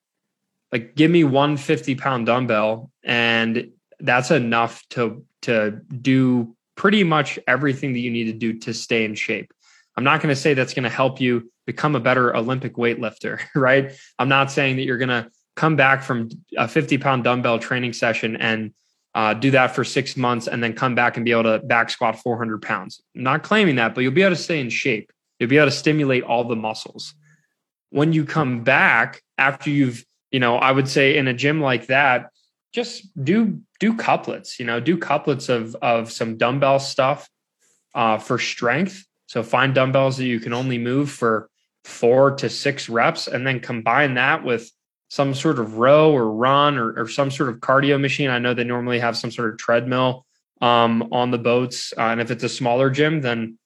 like give me one 50 pound dumbbell and that's enough to to do pretty much everything that you need to do to stay in shape. I'm not going to say that's going to help you become a better Olympic weightlifter, right? I'm not saying that you're going to come back from a 50 pound dumbbell training session and uh, do that for six months and then come back and be able to back squat 400 pounds. I'm not claiming that, but you'll be able to stay in shape. You'll be able to stimulate all the muscles. When you come back after you've, you know, I would say in a gym like that, just do do couplets. You know, do couplets of of some dumbbell stuff uh, for strength so find dumbbells that you can only move for four to six reps and then combine that with some sort of row or run or, or some sort of cardio machine. I know they normally have some sort of treadmill um, on the boats. Uh, and if it's a smaller gym, then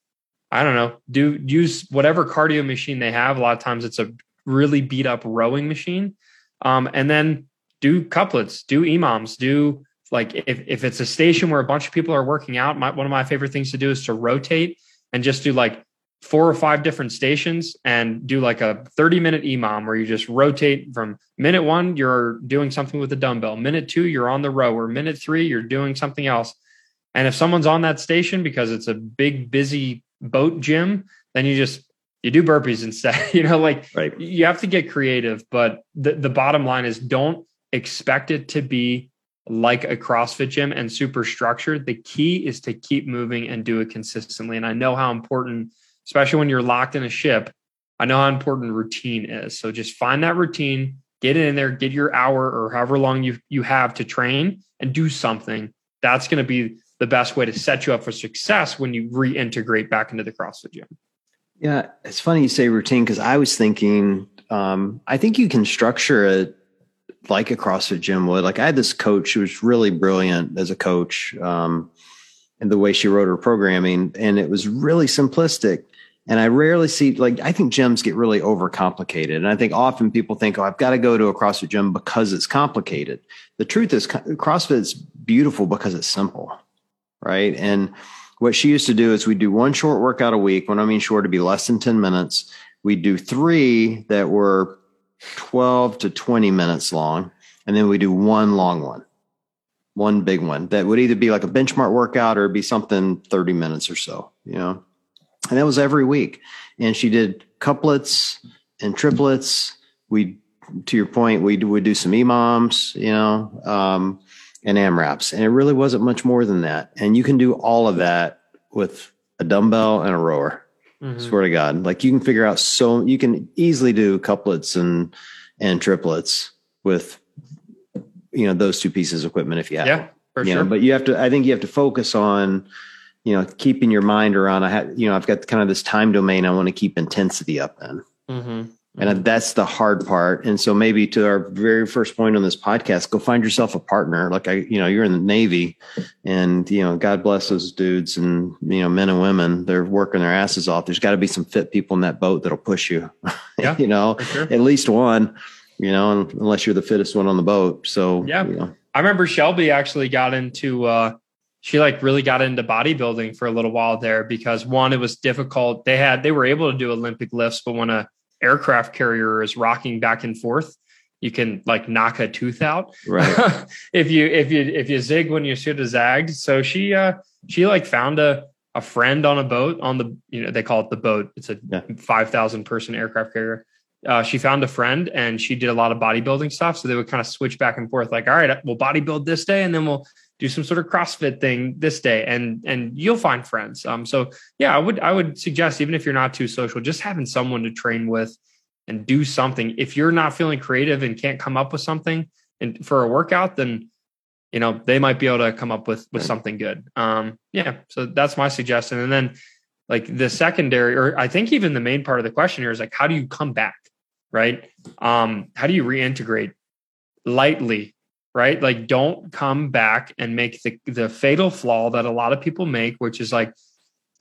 I don't know, do use whatever cardio machine they have. A lot of times it's a really beat up rowing machine. Um, and then do couplets, do EMOMs, do like if, if it's a station where a bunch of people are working out, my, one of my favorite things to do is to rotate and just do like four or five different stations and do like a 30 minute EMOM where you just rotate from minute one, you're doing something with the dumbbell. Minute two, you're on the row, or minute three, you're doing something else. And if someone's on that station because it's a big, busy boat gym, then you just you do burpees instead. you know, like right. you have to get creative. But the, the bottom line is don't expect it to be like a CrossFit gym and super structured. The key is to keep moving and do it consistently. And I know how important especially when you're locked in a ship. I know how important routine is. So just find that routine, get in there, get your hour or however long you you have to train and do something. That's going to be the best way to set you up for success when you reintegrate back into the CrossFit gym. Yeah, it's funny you say routine because I was thinking, um, I think you can structure it like a CrossFit gym would. Like I had this coach who was really brilliant as a coach, um, and the way she wrote her programming, and it was really simplistic. And I rarely see, like, I think gyms get really overcomplicated. And I think often people think, oh, I've got to go to a CrossFit gym because it's complicated. The truth is, CrossFit's beautiful because it's simple, right? And what she used to do is we'd do one short workout a week. When I mean short, to be less than 10 minutes. we'd do three that were 12 to 20 minutes long. And then we do one long one, one big one that would either be like a benchmark workout or be something 30 minutes or so, you know? And that was every week. And she did couplets and triplets. We, to your point, we would do some EMOMs, you know, um, and AMRAPs, and it really wasn't much more than that. And you can do all of that with a dumbbell and a rower. Mm-hmm. Swear to God, like you can figure out so you can easily do couplets and and triplets with you know those two pieces of equipment if you have. Yeah, for you sure. Know, but you have to. I think you have to focus on you know, keeping your mind around, I have, you know, I've got kind of this time domain. I want to keep intensity up in. Mm-hmm. And that's the hard part. And so maybe to our very first point on this podcast, go find yourself a partner. Like I, you know, you're in the Navy and, you know, God bless those dudes and, you know, men and women, they're working their asses off. There's got to be some fit people in that boat that'll push you, yeah, you know, sure. at least one, you know, unless you're the fittest one on the boat. So, yeah, you know. I remember Shelby actually got into, uh, she like really got into bodybuilding for a little while there because one, it was difficult. They had they were able to do Olympic lifts, but when a aircraft carrier is rocking back and forth, you can like knock a tooth out. Right. if you if you if you zig when you should have zagged. So she uh she like found a a friend on a boat on the you know they call it the boat. It's a yeah. five thousand person aircraft carrier. Uh, she found a friend and she did a lot of bodybuilding stuff. So they would kind of switch back and forth, like, all right, we'll bodybuild this day and then we'll do some sort of CrossFit thing this day and and you'll find friends. Um so yeah, I would I would suggest even if you're not too social, just having someone to train with and do something. If you're not feeling creative and can't come up with something and for a workout, then you know, they might be able to come up with with something good. Um yeah, so that's my suggestion. And then like the secondary or I think even the main part of the question here is like how do you come back? Right? Um how do you reintegrate lightly right? Like don't come back and make the the fatal flaw that a lot of people make, which is like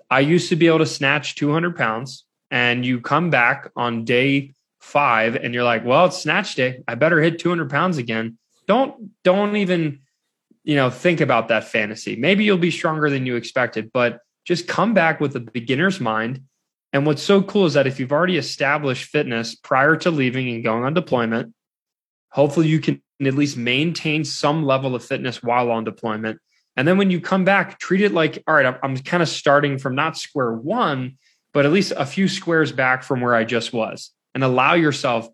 I used to be able to snatch 200 pounds, and you come back on day five and you're like, well, it's snatch day. I better hit 200 pounds again. Don't don't even you know think about that fantasy. Maybe you'll be stronger than you expected, but just come back with a beginner's mind. And what's so cool is that if you've already established fitness prior to leaving and going on deployment, hopefully you can at least maintain some level of fitness while on deployment. And then when you come back, treat it like, all right, I'm, I'm kind of starting from not square one, but at least a few squares back from where I just was and allow yourself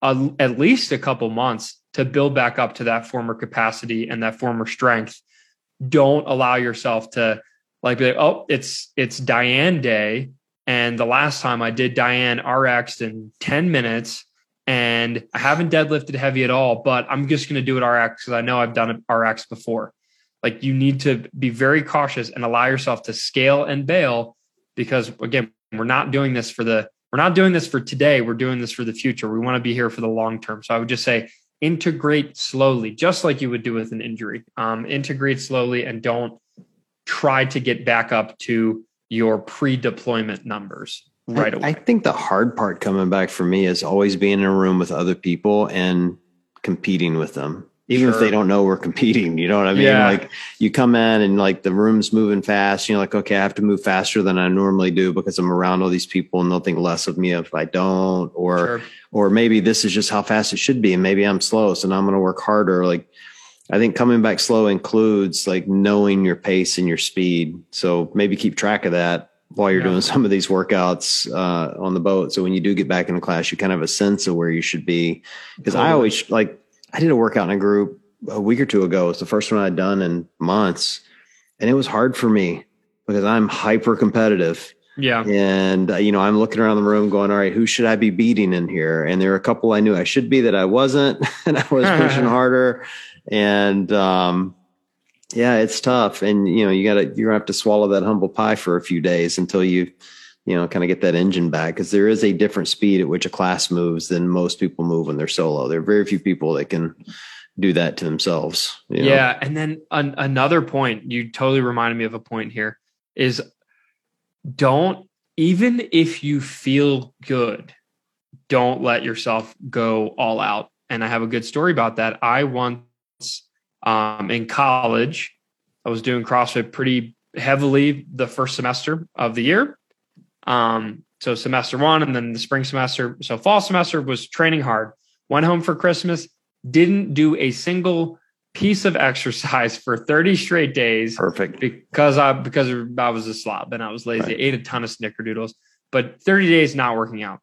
a, at least a couple months to build back up to that former capacity and that former strength. Don't allow yourself to like, be like oh, it's, it's Diane day. And the last time I did Diane RX in 10 minutes and I haven't deadlifted heavy at all, but I'm just going to do it RX because I know I've done RX before. Like you need to be very cautious and allow yourself to scale and bail because again, we're not doing this for the we're not doing this for today. We're doing this for the future. We want to be here for the long term. So I would just say integrate slowly, just like you would do with an injury. Um, integrate slowly and don't try to get back up to your pre-deployment numbers right I, away. I think the hard part coming back for me is always being in a room with other people and competing with them. Even if they don't know we're competing, you know what I mean? Yeah. Like you come in and like the room's moving fast, you're like, okay, I have to move faster than I normally do because I'm around all these people and they'll think less of me if I don't. Or Sure. or maybe this is just how fast it should be and maybe i'm slow so now i'm going to work harder like i think coming back slow includes like knowing your pace and your speed so maybe keep track of that while you're Yeah. doing some of these workouts uh, on the boat. So when you do get back into class you kind of have a sense of where you should be. Because i always like i did a workout in a group a week or two ago. It's the first one i'd done in months. And it was hard for me because i'm hyper competitive Yeah. and uh, you know i'm looking around the room going all right who should i be beating in here? And there were a couple i knew i should be that i wasn't and i was pushing harder. And um yeah it's tough and you know you gotta you're gonna have to swallow that humble pie for a few days until you you know kind of get that engine back because there is a different speed at which a class moves than most people move when they're solo there are very few people that can do that to themselves you know? Yeah, and then an, another point you totally reminded me of a point here is don't even if you feel good, don't let yourself go all out. And I have a good story about that. I once um, in college, I was doing CrossFit pretty heavily the first semester of the year. Um, so semester one, and then the spring semester. So fall semester was training hard. Went home for Christmas. Didn't do a single piece of exercise for 30 straight days perfect because I because I was a slob and I was lazy. Right. Ate a ton of snickerdoodles, but 30 days not working out.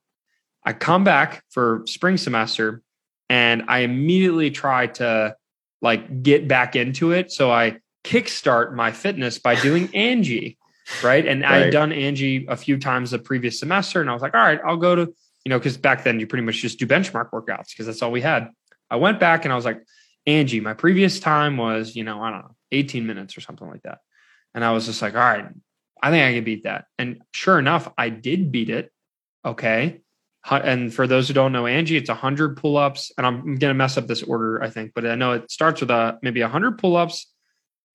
I come back for spring semester and I immediately try to like get back into it. So I kickstart my fitness by doing Angie, right? And I had done Angie a few times the previous semester, and I was like, all right, I'll go to you know because back then you pretty much just do benchmark workouts because that's all we had. I went back and I was like, Angie, my previous time was you know I don't know 18 minutes or something like that. And I was just like, all right, I think I can beat that. And sure enough, I did beat it. Okay. And for those who don't know Angie, it's 100 pull ups. And I'm going to mess up this order, I think, but I know it starts with a maybe 100 pull ups,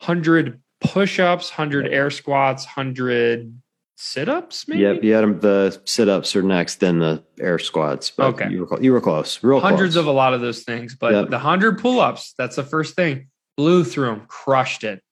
100 push ups, 100 air squats, 100 sit ups, maybe? Yep, you had the sit ups are next, then the air squats. But Okay. you were you were close, real Hundreds close. of a lot of those things, but Yep. the 100 pull ups, that's the first thing. Blew through them, crushed it.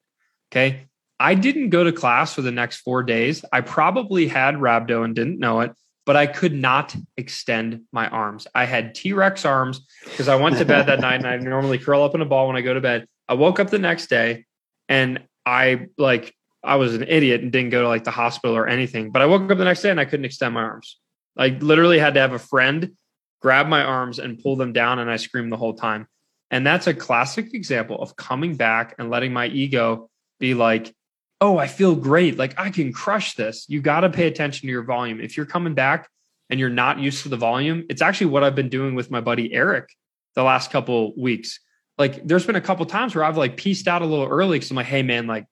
Okay. I didn't go to class for the next four days. I probably had rhabdo and didn't know it, but I could not extend my arms. I had T Rex arms because I went to bed that night and I normally curl up in a ball when I go to bed. I woke up the next day and I like, I was an idiot and didn't go to like the hospital or anything, but I woke up the next day and I couldn't extend my arms. I literally had to have a friend grab my arms and pull them down and I screamed the whole time. And that's a classic example of coming back and letting my ego be like, oh, I feel great. Like I can crush this. You got to pay attention to your volume. If you're coming back and you're not used to the volume, it's actually what I've been doing with my buddy Eric the last couple weeks. Like there's been a couple times where I've like pieced out a little early because I'm like, hey man, like,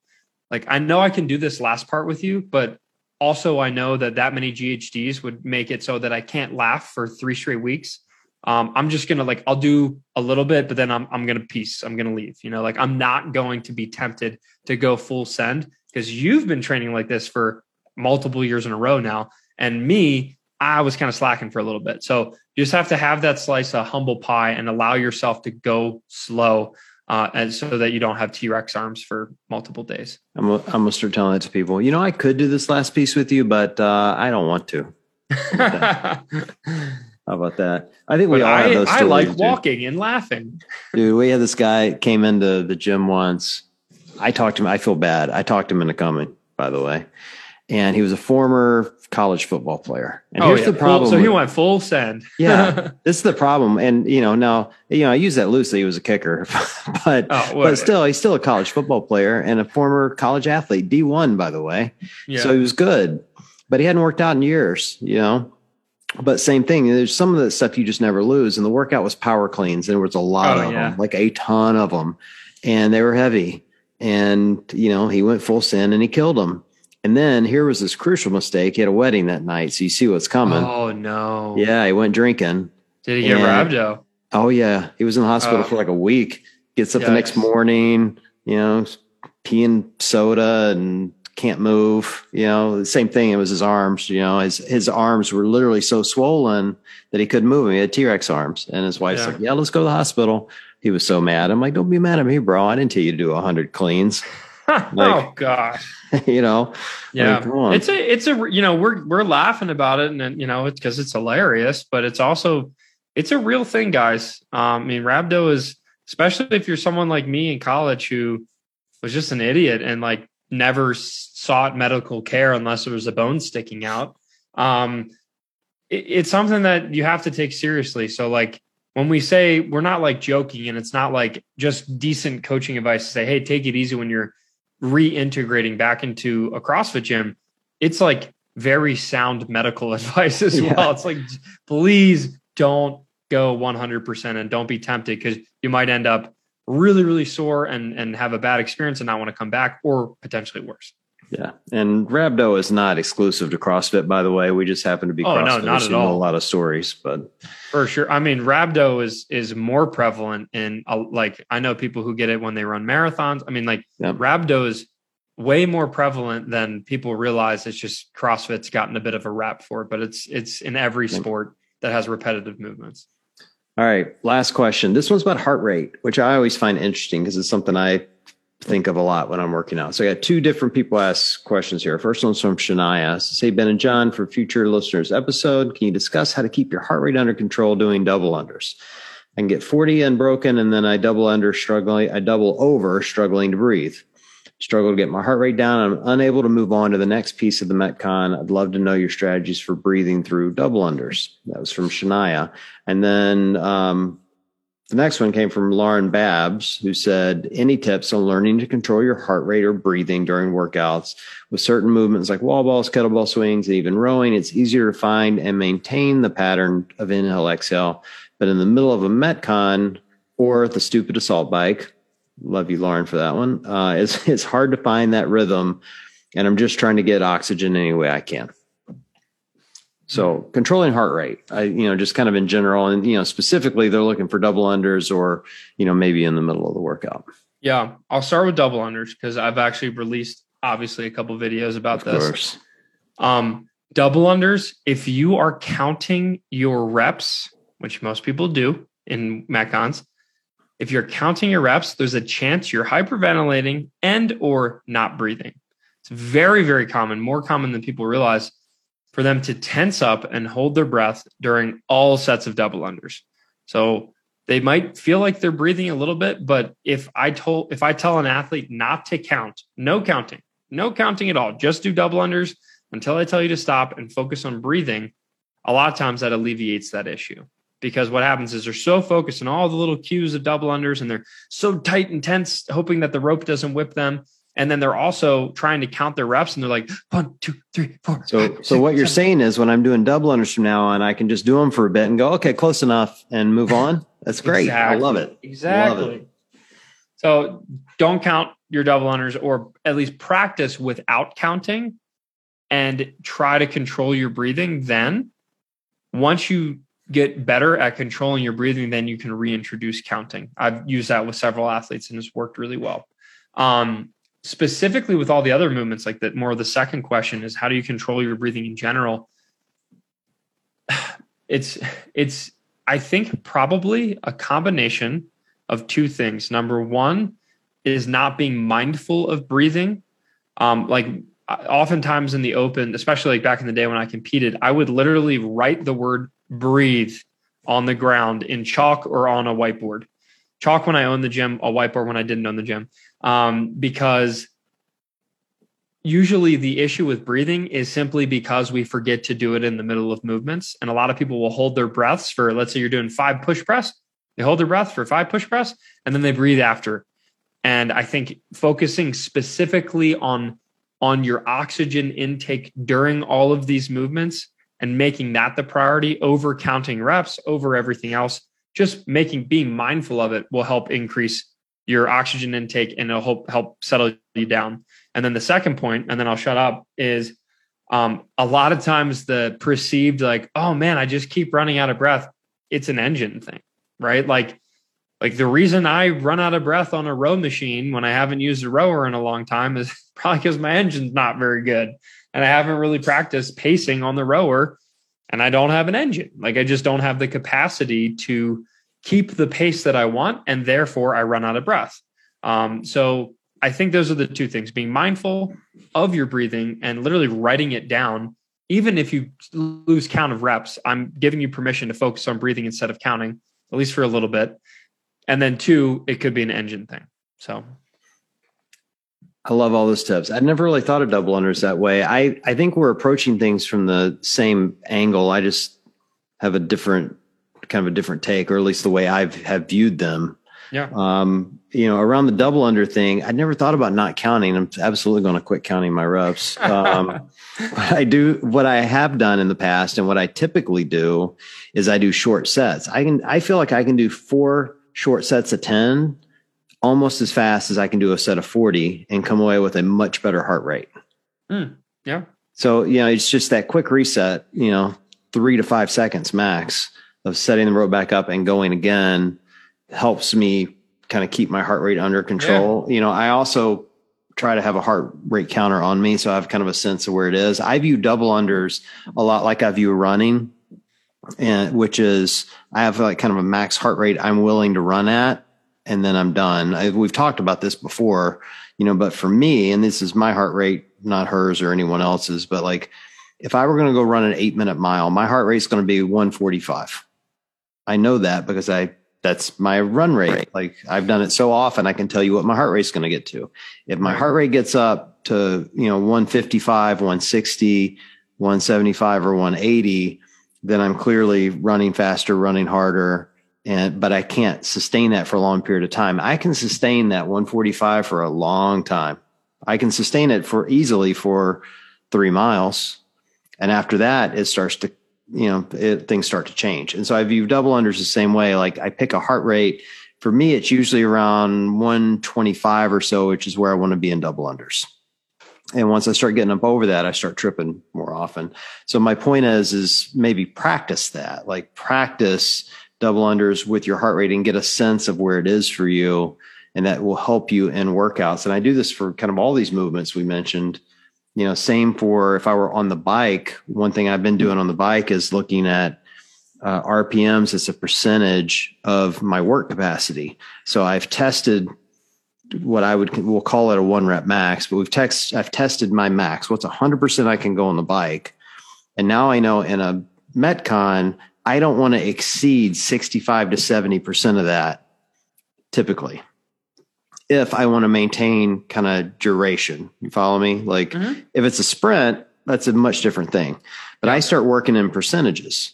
like I know I can do this last part with you, but also I know that that many GHDs would make it so that I can't laugh for three straight weeks. Um, I'm just gonna like I'll do a little bit, but then I'm I'm gonna piece. I'm gonna leave. You know, like I'm not going to be tempted to go full send because you've been training like this for multiple years in a row now, and me, I was kind of slacking for a little bit. So you just have to have that slice of humble pie and allow yourself to go slow, uh, and so that you don't have T Rex arms for multiple days. I'm I'm gonna start telling it to people. You know, I could do this last piece with you, but uh, I don't want to. How about that? I think we but all have I, those I stories, like dude. walking and laughing. Dude, we had this guy came into the gym once. I talked to him. I feel bad. I talked him into coming, by the way. And he was a former college football player. And oh, here's yeah. the problem. so he went full send. Yeah. this is the problem. And you know, now you know, I use that loosely. He was a kicker, but Oh, but still, he's still a college football player and a former college athlete, D one, by the way. yeah. So he was good, but he hadn't worked out in years, you know. But same thing. There's some of the stuff you just never lose. And the workout was power cleans. There was a lot Oh, of yeah. them, like a ton of them, and they were heavy. And you know, he went full sin and he killed them. And then here was this crucial mistake. He had a wedding that night. So you see what's coming. Oh no. Yeah, he went drinking. Did he get And- though? Oh yeah. He was in the hospital Oh. for like a week. Gets up the next morning, you know, peeing soda and can't move. You know, the same thing. It was his arms, you know, his his arms were literally so swollen that he couldn't move. He had T-Rex arms. And his wife's Yeah. like, Yeah, let's go to the hospital. He was so mad. I'm like, Don't be mad at me, bro. I didn't tell you to do hundred cleans. oh gosh. you know? Yeah, Like, it's a it's a you know we're we're laughing about it and then, you know it's because it's hilarious, but it's also it's a real thing, guys. Um, I mean, rhabdo is especially if you're someone like me in college who was just an idiot and like never sought medical care unless there was a bone sticking out. Um, it, it's something that you have to take seriously. So like when we say we're not like joking and it's not like just decent coaching advice to say, hey, take it easy when you're reintegrating back into a CrossFit gym, it's like very sound medical advice as Yeah. well. It's like, please don't go 100% and don't be tempted because you might end up really, really sore and, and have a bad experience and not want to come back or potentially worse. Yeah. And Rhabdo is not exclusive to CrossFit, by the way. We just happen to be Oh, no, not at all. a lot of stories, but For sure. I mean, rhabdo is is more prevalent in uh, like I know people who get it when they run marathons. I mean, like Yep. rhabdo is way more prevalent than people realize. It's just CrossFit's gotten a bit of a rap for it, but it's it's in every Yep. sport that has repetitive movements. All right, last question. This one's about heart rate, which I always find interesting because it's something I think of a lot when I'm working out. So I got two different people ask questions here. First one's from Shania. Says, Hey, Ben and John, for future listeners episode, can you discuss how to keep your heart rate under control doing double unders? I can get 40 unbroken and then I double under struggling, I double over struggling to breathe. Struggle to get my heart rate down. I'm unable to move on to the next piece of the Metcon. I'd love to know your strategies for breathing through double unders. That was from Shania. And then um, the next one came from Lauren Babs, who said, Any tips on learning to control your heart rate or breathing during workouts with certain movements like wall balls, kettlebell swings, and even rowing? It's easier to find and maintain the pattern of inhale, exhale. But in the middle of a Metcon or the stupid assault bike, love you, Lauren, for that one, uh, it's, it's hard to find that rhythm. And I'm just trying to get oxygen any way I can. So controlling heart rate, I, you know, just kind of in general, and you know, specifically, they're looking for double unders or you know maybe in the middle of the workout. Yeah, I'll start with double unders because I've actually released obviously a couple videos about Of this. course, Um, double unders, if you are counting your reps, which most people do in Metcons, if you're counting your reps, there's a chance you're hyperventilating and or not breathing. It's very, very common, more common than people realize for them to tense up and hold their breath during all sets of double unders. So they might feel like they're breathing a little bit, but if I told if I tell an athlete not to count, no counting, no counting at all, just do double unders until I tell you to stop and focus on breathing, a lot of times that alleviates that issue. Because what happens is they're so focused on all the little cues of double unders and they're so tight and tense, hoping that the rope doesn't whip them. And then they're also trying to count their reps and they're like one, two, three, four. so five, so six, what you're saying is when I'm doing double unders from now on, I can just do them for a bit and go, okay, close enough, and move on. That's great. I love it. Exactly. Love it. So don't count your double unders or at least practice without counting and try to control your breathing. Then once you get better at controlling your breathing, then you can reintroduce counting. I've used that with several athletes and it's worked really well. Um, specifically with all the other movements like that, more of the second question is how do you control your breathing in general? It's, it's, I think probably a combination of two things. Number one is not being mindful of breathing. Um, like uh, oftentimes in the open, especially like back in the day when I competed, I would literally write the word breathe on the ground in chalk or on a whiteboard. Chalk when I owned the gym, a whiteboard when I didn't own the gym. Um, because usually the issue with breathing is simply because we forget to do it in the middle of movements. And a lot of people will hold their breaths for, let's say you're doing five push press, they hold their breath for five push press, and then they breathe after. And I think focusing specifically on on your oxygen intake during all of these movements and making that the priority over counting reps over everything else, just making being mindful of it will help increase your oxygen intake and it'll help help settle you down. And then the second point, and then I'll shut up, is um, a lot of times the perceived like, oh man, I just keep running out of breath. It's an engine thing, right? Like, like the reason I run out of breath on a row machine when I haven't used a rower in a long time is probably because my engine's not very good and I haven't really practiced pacing on the rower and I don't have an engine. Like I just don't have the capacity to keep the pace that I want, and therefore I run out of breath. Um, so I think those are the two things: being mindful of your breathing and literally writing it down. Even if you lose count of reps, I'm giving you permission to focus on breathing instead of counting, at least for a little bit. And then two, it could be an engine thing. So I love all those tips. I'd never really thought of double unders that way. I, I think we're approaching things from the same angle. I just have a different kind of a different take, or at least the way I've have viewed them. Yeah. Um, you know, around the double under thing, I'd never thought about not counting. I'm absolutely going to quit counting my reps. Um, I do what I have done in the past, and what I typically do is I do short sets. I can I feel like I can do four short sets of ten almost as fast as I can do a set of 40 and come away with a much better heart rate. Mm, yeah. So, you know, it's just that quick reset, you know, three to five seconds max of setting the rope back up and going again helps me kind of keep my heart rate under control. Yeah. You know, I also try to have a heart rate counter on me. So I have kind of a sense of where it is. I view double unders a lot like I view running and which is I have like kind of a max heart rate I'm willing to run at and then I'm done. I, we've talked about this before, you know, but for me, and this is my heart rate, not hers or anyone else's, but like if I were going to go run an eight minute mile, my heart rate is going to be 145. I know that because I, that's my run rate. Like I've done it so often, I can tell you what my heart rate is going to get to. If my heart rate gets up to, you know, 155, 160, 175 or 180, then I'm clearly running faster, running harder, and but I can't sustain that for a long period of time. I can sustain that 145 for a long time. I can sustain it for easily for three miles, and after that, it starts to you know it, things start to change. And so I view double unders the same way. Like I pick a heart rate. For me, it's usually around 125 or so, which is where I want to be in double unders. And once I start getting up over that, I start tripping more often. So my point is, is maybe practice that, like practice double unders with your heart rate and get a sense of where it is for you. And that will help you in workouts. And I do this for kind of all these movements we mentioned. You know, same for if I were on the bike, one thing I've been doing on the bike is looking at uh, RPMs as a percentage of my work capacity. So I've tested what I would we'll call it a one rep max, but we've text I've tested my max. What's 100% I can go on the bike, and now I know in a Metcon I don't want to exceed 65 to 70% of that typically. If I want to maintain kind of duration, you follow me? Like mm-hmm. if it's a sprint, that's a much different thing. But I start working in percentages.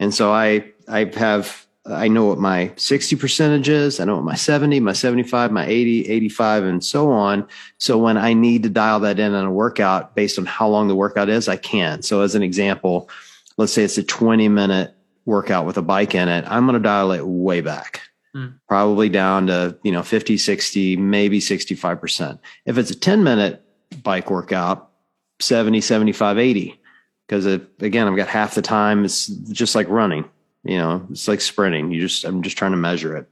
And so I I have I know what my 60 percentage is, I know what my 70, my 75, my 80, 85, and so on. So when I need to dial that in on a workout based on how long the workout is, I can. So as an example, let's say it's a 20 minute workout with a bike in it, I'm going to dial it way back, mm. probably down to, you know, 50, 60, maybe 65%. If it's a 10 minute bike workout, 70, 75, 80. Because again, I've got half the time. It's just like running, you know, it's like sprinting. You just, I'm just trying to measure it.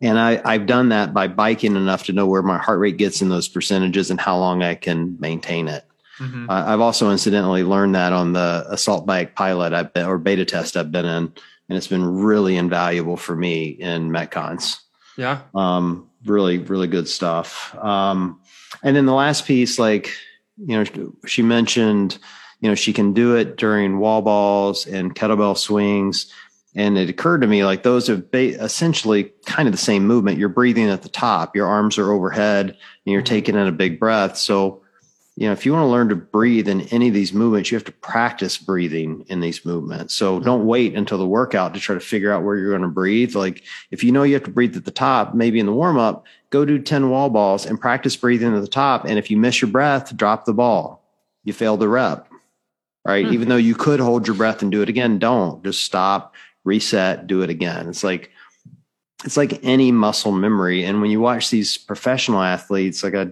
And I, I've done that by biking enough to know where my heart rate gets in those percentages and how long I can maintain it. Mm-hmm. Uh, I've also incidentally learned that on the assault bike pilot I've been, or beta test I've been in, and it's been really invaluable for me in Metcons. Yeah. Um, really, really good stuff. Um, and then the last piece, like, you know, she mentioned, you know, she can do it during wall balls and kettlebell swings. And it occurred to me like those are ba- essentially kind of the same movement. You're breathing at the top, your arms are overhead, and you're mm-hmm. taking in a big breath. So you know, if you want to learn to breathe in any of these movements, you have to practice breathing in these movements. So don't wait until the workout to try to figure out where you're going to breathe. Like if you know you have to breathe at the top, maybe in the warm up, go do 10 wall balls and practice breathing at the top. And if you miss your breath, drop the ball. You failed the rep, right? Hmm. Even though you could hold your breath and do it again, don't just stop, reset, do it again. It's like, it's like any muscle memory. And when you watch these professional athletes, like I,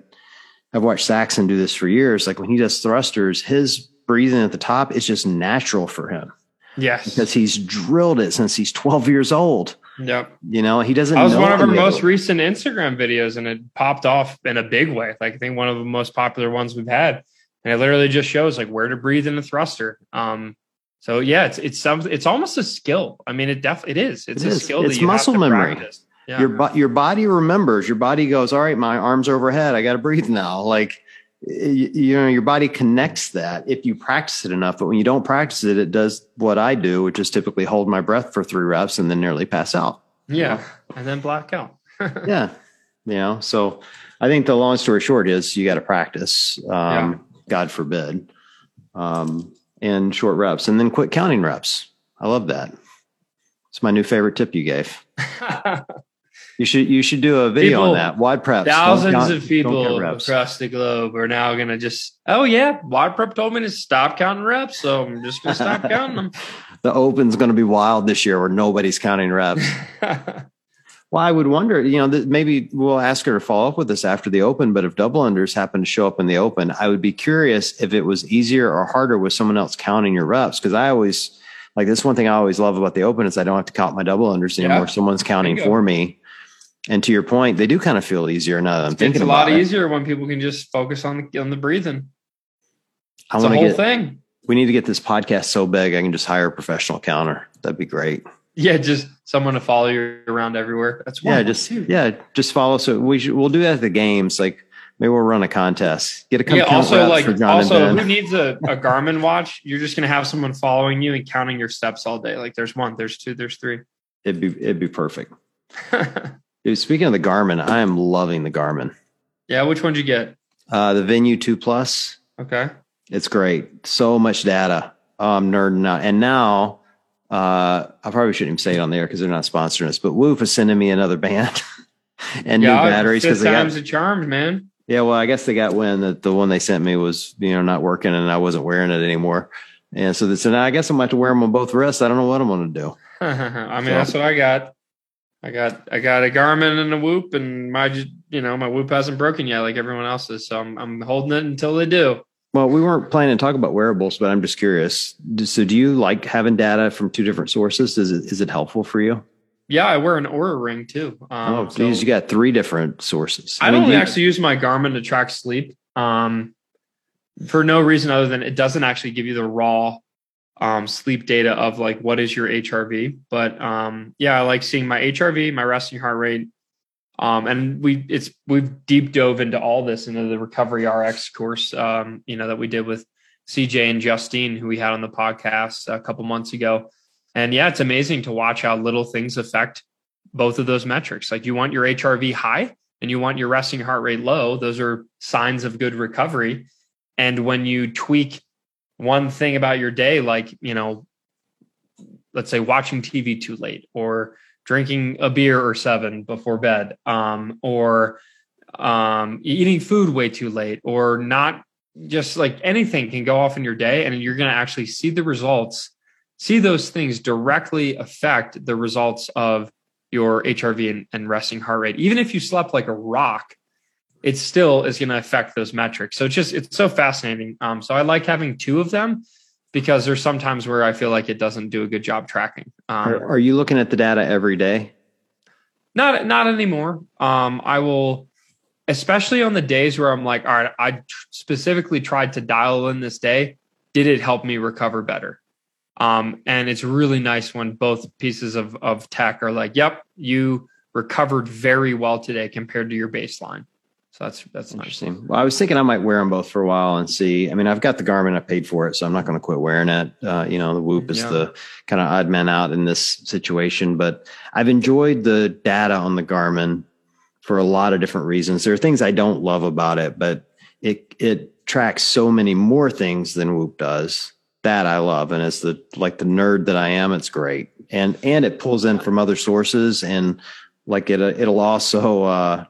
I've watched Saxon do this for years. Like when he does thrusters, his breathing at the top is just natural for him. Yes. Because he's drilled it since he's 12 years old. Yep. You know, he doesn't. That was one of our most recent Instagram videos, and it popped off in a big way. Like I think one of the most popular ones we've had, and it literally just shows like where to breathe in a thruster. Um, so yeah, it's it's some it's almost a skill. I mean, it definitely it is. It's It a is. skill. It's that you muscle memory. practice. Yeah. Your bo- your body remembers. Your body goes, all right, my arms overhead. I got to breathe now. Like you, you know, your body connects that if you practice it enough. But when you don't practice it, it does what I do, which is typically hold my breath for three reps and then nearly pass out. yeah, and then black out. yeah. You know, so I think the long story short is you got to practice. Um, God forbid. Um, and short reps and then quit counting reps. I love that. It's my new favorite tip you gave. You should you should do a video People- on that. WODprep. Thousands count- of people across the globe are now going to just, oh yeah, WODprep told me to stop counting reps, so I'm just going to stop counting them. The open's going to be wild this year where nobody's counting reps. well, I would wonder, you know, that maybe we'll ask her to follow up with this after the open, but if double unders happen to show up in the open, I would be curious if it was easier or harder with someone else counting your reps. Cause I always, like this one thing I always love about the open is I don't have to count my double unders Yeah. anymore. Someone's counting for me. And to your point, they do kind of feel easier now that I'm thinking it's a lot it. easier when people can just focus on the on the breathing. I It's want to whole get, thing. we need to get this podcast so big I can just hire a professional counter. That'd be great. Yeah, just someone to follow you around everywhere. That's one. yeah, just too. yeah, just follow. So we should we'll do that at the games. Like maybe we'll run a contest. Get a Yeah, also like for John also who needs a, a Garmin watch? You're just gonna have someone following you and counting your steps all day. Like there's one, there's two, there's three. It'd be it'd be perfect. Dude, speaking of the Garmin, I am loving the Garmin. yeah, which one'd you get? Uh, the Venu Two Plus. Okay. It's great. So much data. Oh, I'm nerding out. And now, uh, I probably shouldn't even say it on there because they're not sponsoring us. But Whoop is sending me another band and yeah, new batteries because they got time's a charm, man. Yeah, well, I guess they got wind that the one they sent me was, you know, not working and I wasn't wearing it anymore. And so, they said, I guess I'm going to have to wear them on both wrists. I don't know what I'm going to do. I mean, So- that's what I got. I got I got a Garmin and a Whoop, and my you know my Whoop hasn't broken yet like everyone else's, so I'm I'm holding it until they do. Well, we weren't planning to talk about wearables, but I'm just curious. So, do you like having data from two different sources? Is it is it helpful for you? Yeah, I wear an Oura ring too. Um, oh, so- you got three different sources. I, mean, don't do you- actually use my Garmin to track sleep um, for no reason other than it doesn't actually give you the raw um, sleep data of like what is your HRV. But um, yeah, I like seeing my HRV, my resting heart rate, um, and we it's we've deep dove into all this into the Recovery RX course, um, you know that we did with CJ and Justine, who we had on the podcast a couple months ago. And yeah, it's amazing to watch how little things affect both of those metrics. Like you want your HRV high, and you want your resting heart rate low, those are signs of good recovery. And when you tweak one thing about your day, like, you know, let's say watching TV too late or drinking a beer or seven before bed, um, or um, eating food way too late, or not just like anything can go off in your day, and you're going to actually see the results, see those things directly affect the results of your HRV and, and resting heart rate. Even if you slept like a rock, it still is going to affect those metrics. So it's just it's so fascinating. Um, so I like having two of them because there's sometimes where I feel like it doesn't do a good job tracking. Um, Are, are you looking at the data every day? not not anymore. Um, I will, especially on the days where I'm like, all right, I tr- specifically tried to dial in this day. Did it help me recover better? Um, and it's really nice when both pieces of of tech are like, yep, you recovered very well today compared to your baseline. So that's that's. Interesting. Well, I was thinking I might wear them both for a while and see. I mean, I've got the Garmin, I paid for it, so I'm not going to quit wearing it. Uh, you know, the Whoop is Yeah. the kind of odd man out in this situation, but I've enjoyed the data on the Garmin for a lot of different reasons. There are things I don't love about it, but it it tracks so many more things than Whoop does. That I love, and as the like the nerd that I am, it's great, and and it pulls in from other sources, and like it it'll also. Uh,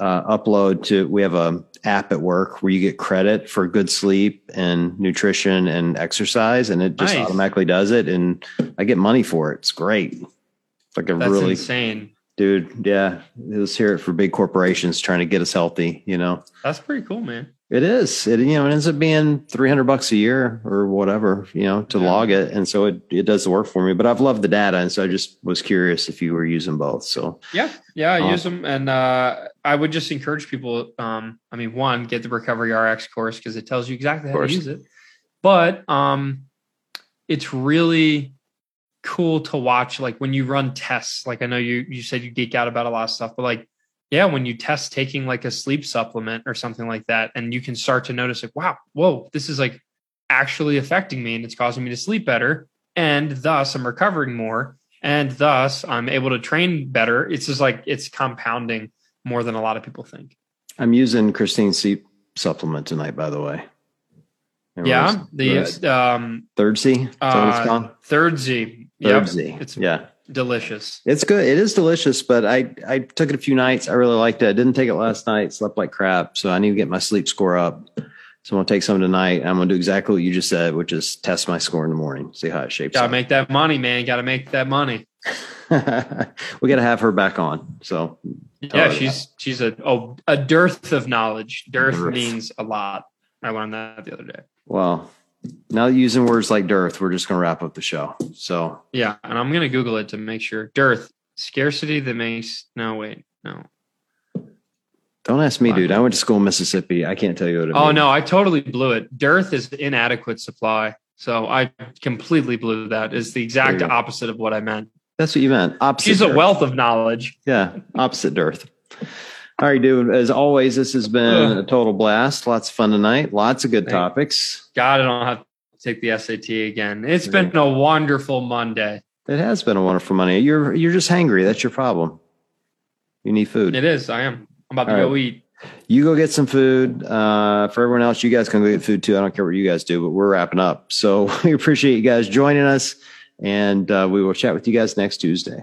uh, upload to we have a app at work where you get credit for good sleep and nutrition and exercise and it just Nice. automatically does it and i get money for it it's great it's like a That's really insane. dude. Yeah, let's hear it for big corporations trying to get us healthy. You know, That's pretty cool, man. It is. It you know it ends up being three hundred bucks a year or whatever. You know, to Yeah. log it, and so it it does the work for me. But I've loved the data, and so I just was curious if you were using both. So Yeah, yeah, I Awesome. use them, and uh, I would just encourage people. Um, I mean, one, get the Recovery RX course because it tells you exactly how to use it. But um, it's really cool to watch. Like when you run tests. Like I know you you said you geek out about a lot of stuff, but like yeah, when you test taking like a sleep supplement or something like that, and you can start to notice like, wow, whoa, this is like actually affecting me, and it's causing me to sleep better, and thus I'm recovering more and thus I'm able to train better. It's just like it's compounding more than a lot of people think. I'm using Christine's sleep supplement tonight. By the way, Yeah, the um, third Z. Is that what it's uh, third Z, Third yep, Z. it's yeah. Delicious. It's good. It is delicious, but I I took it a few nights. I really liked it. I didn't take it last night. Slept like crap, so I need to get my sleep score up. So I'm gonna take some tonight. I'm gonna do exactly what you just said, which is test my score in the morning, see how it shapes Got to up. make that money, man. Got to make that money. we got to have her back on. So Yeah, she's she's a oh, a dearth of knowledge. Dearth Dearth. means a lot. I learned that the other day. well, now using words like dearth, we're just gonna wrap up the show. So Yeah, and I'm gonna Google it to make sure. Dearth, scarcity that makes no wait no. don't ask me, dude. I went to school in Mississippi. I can't tell you what it Oh means. no, I totally blew it. Dearth is inadequate supply. So I completely blew that. Is the exact There you go. opposite of what I meant. That's what you meant. Opposite. She's a wealth of knowledge. Yeah, opposite dearth. All right, dude. As always, this has been a total blast. Lots of fun tonight. Lots of good Thank- topics. God, I don't have to take the SAT again. It's been a wonderful Monday. It has been a wonderful Monday. You're you're just hangry. That's your problem. You need food. It is. I am. I'm about to All go right. eat. You go get some food. Uh, for everyone else, you guys can go get food too. I don't care what you guys do, but we're wrapping up. So we appreciate you guys joining us, and uh, we will chat with you guys next Tuesday.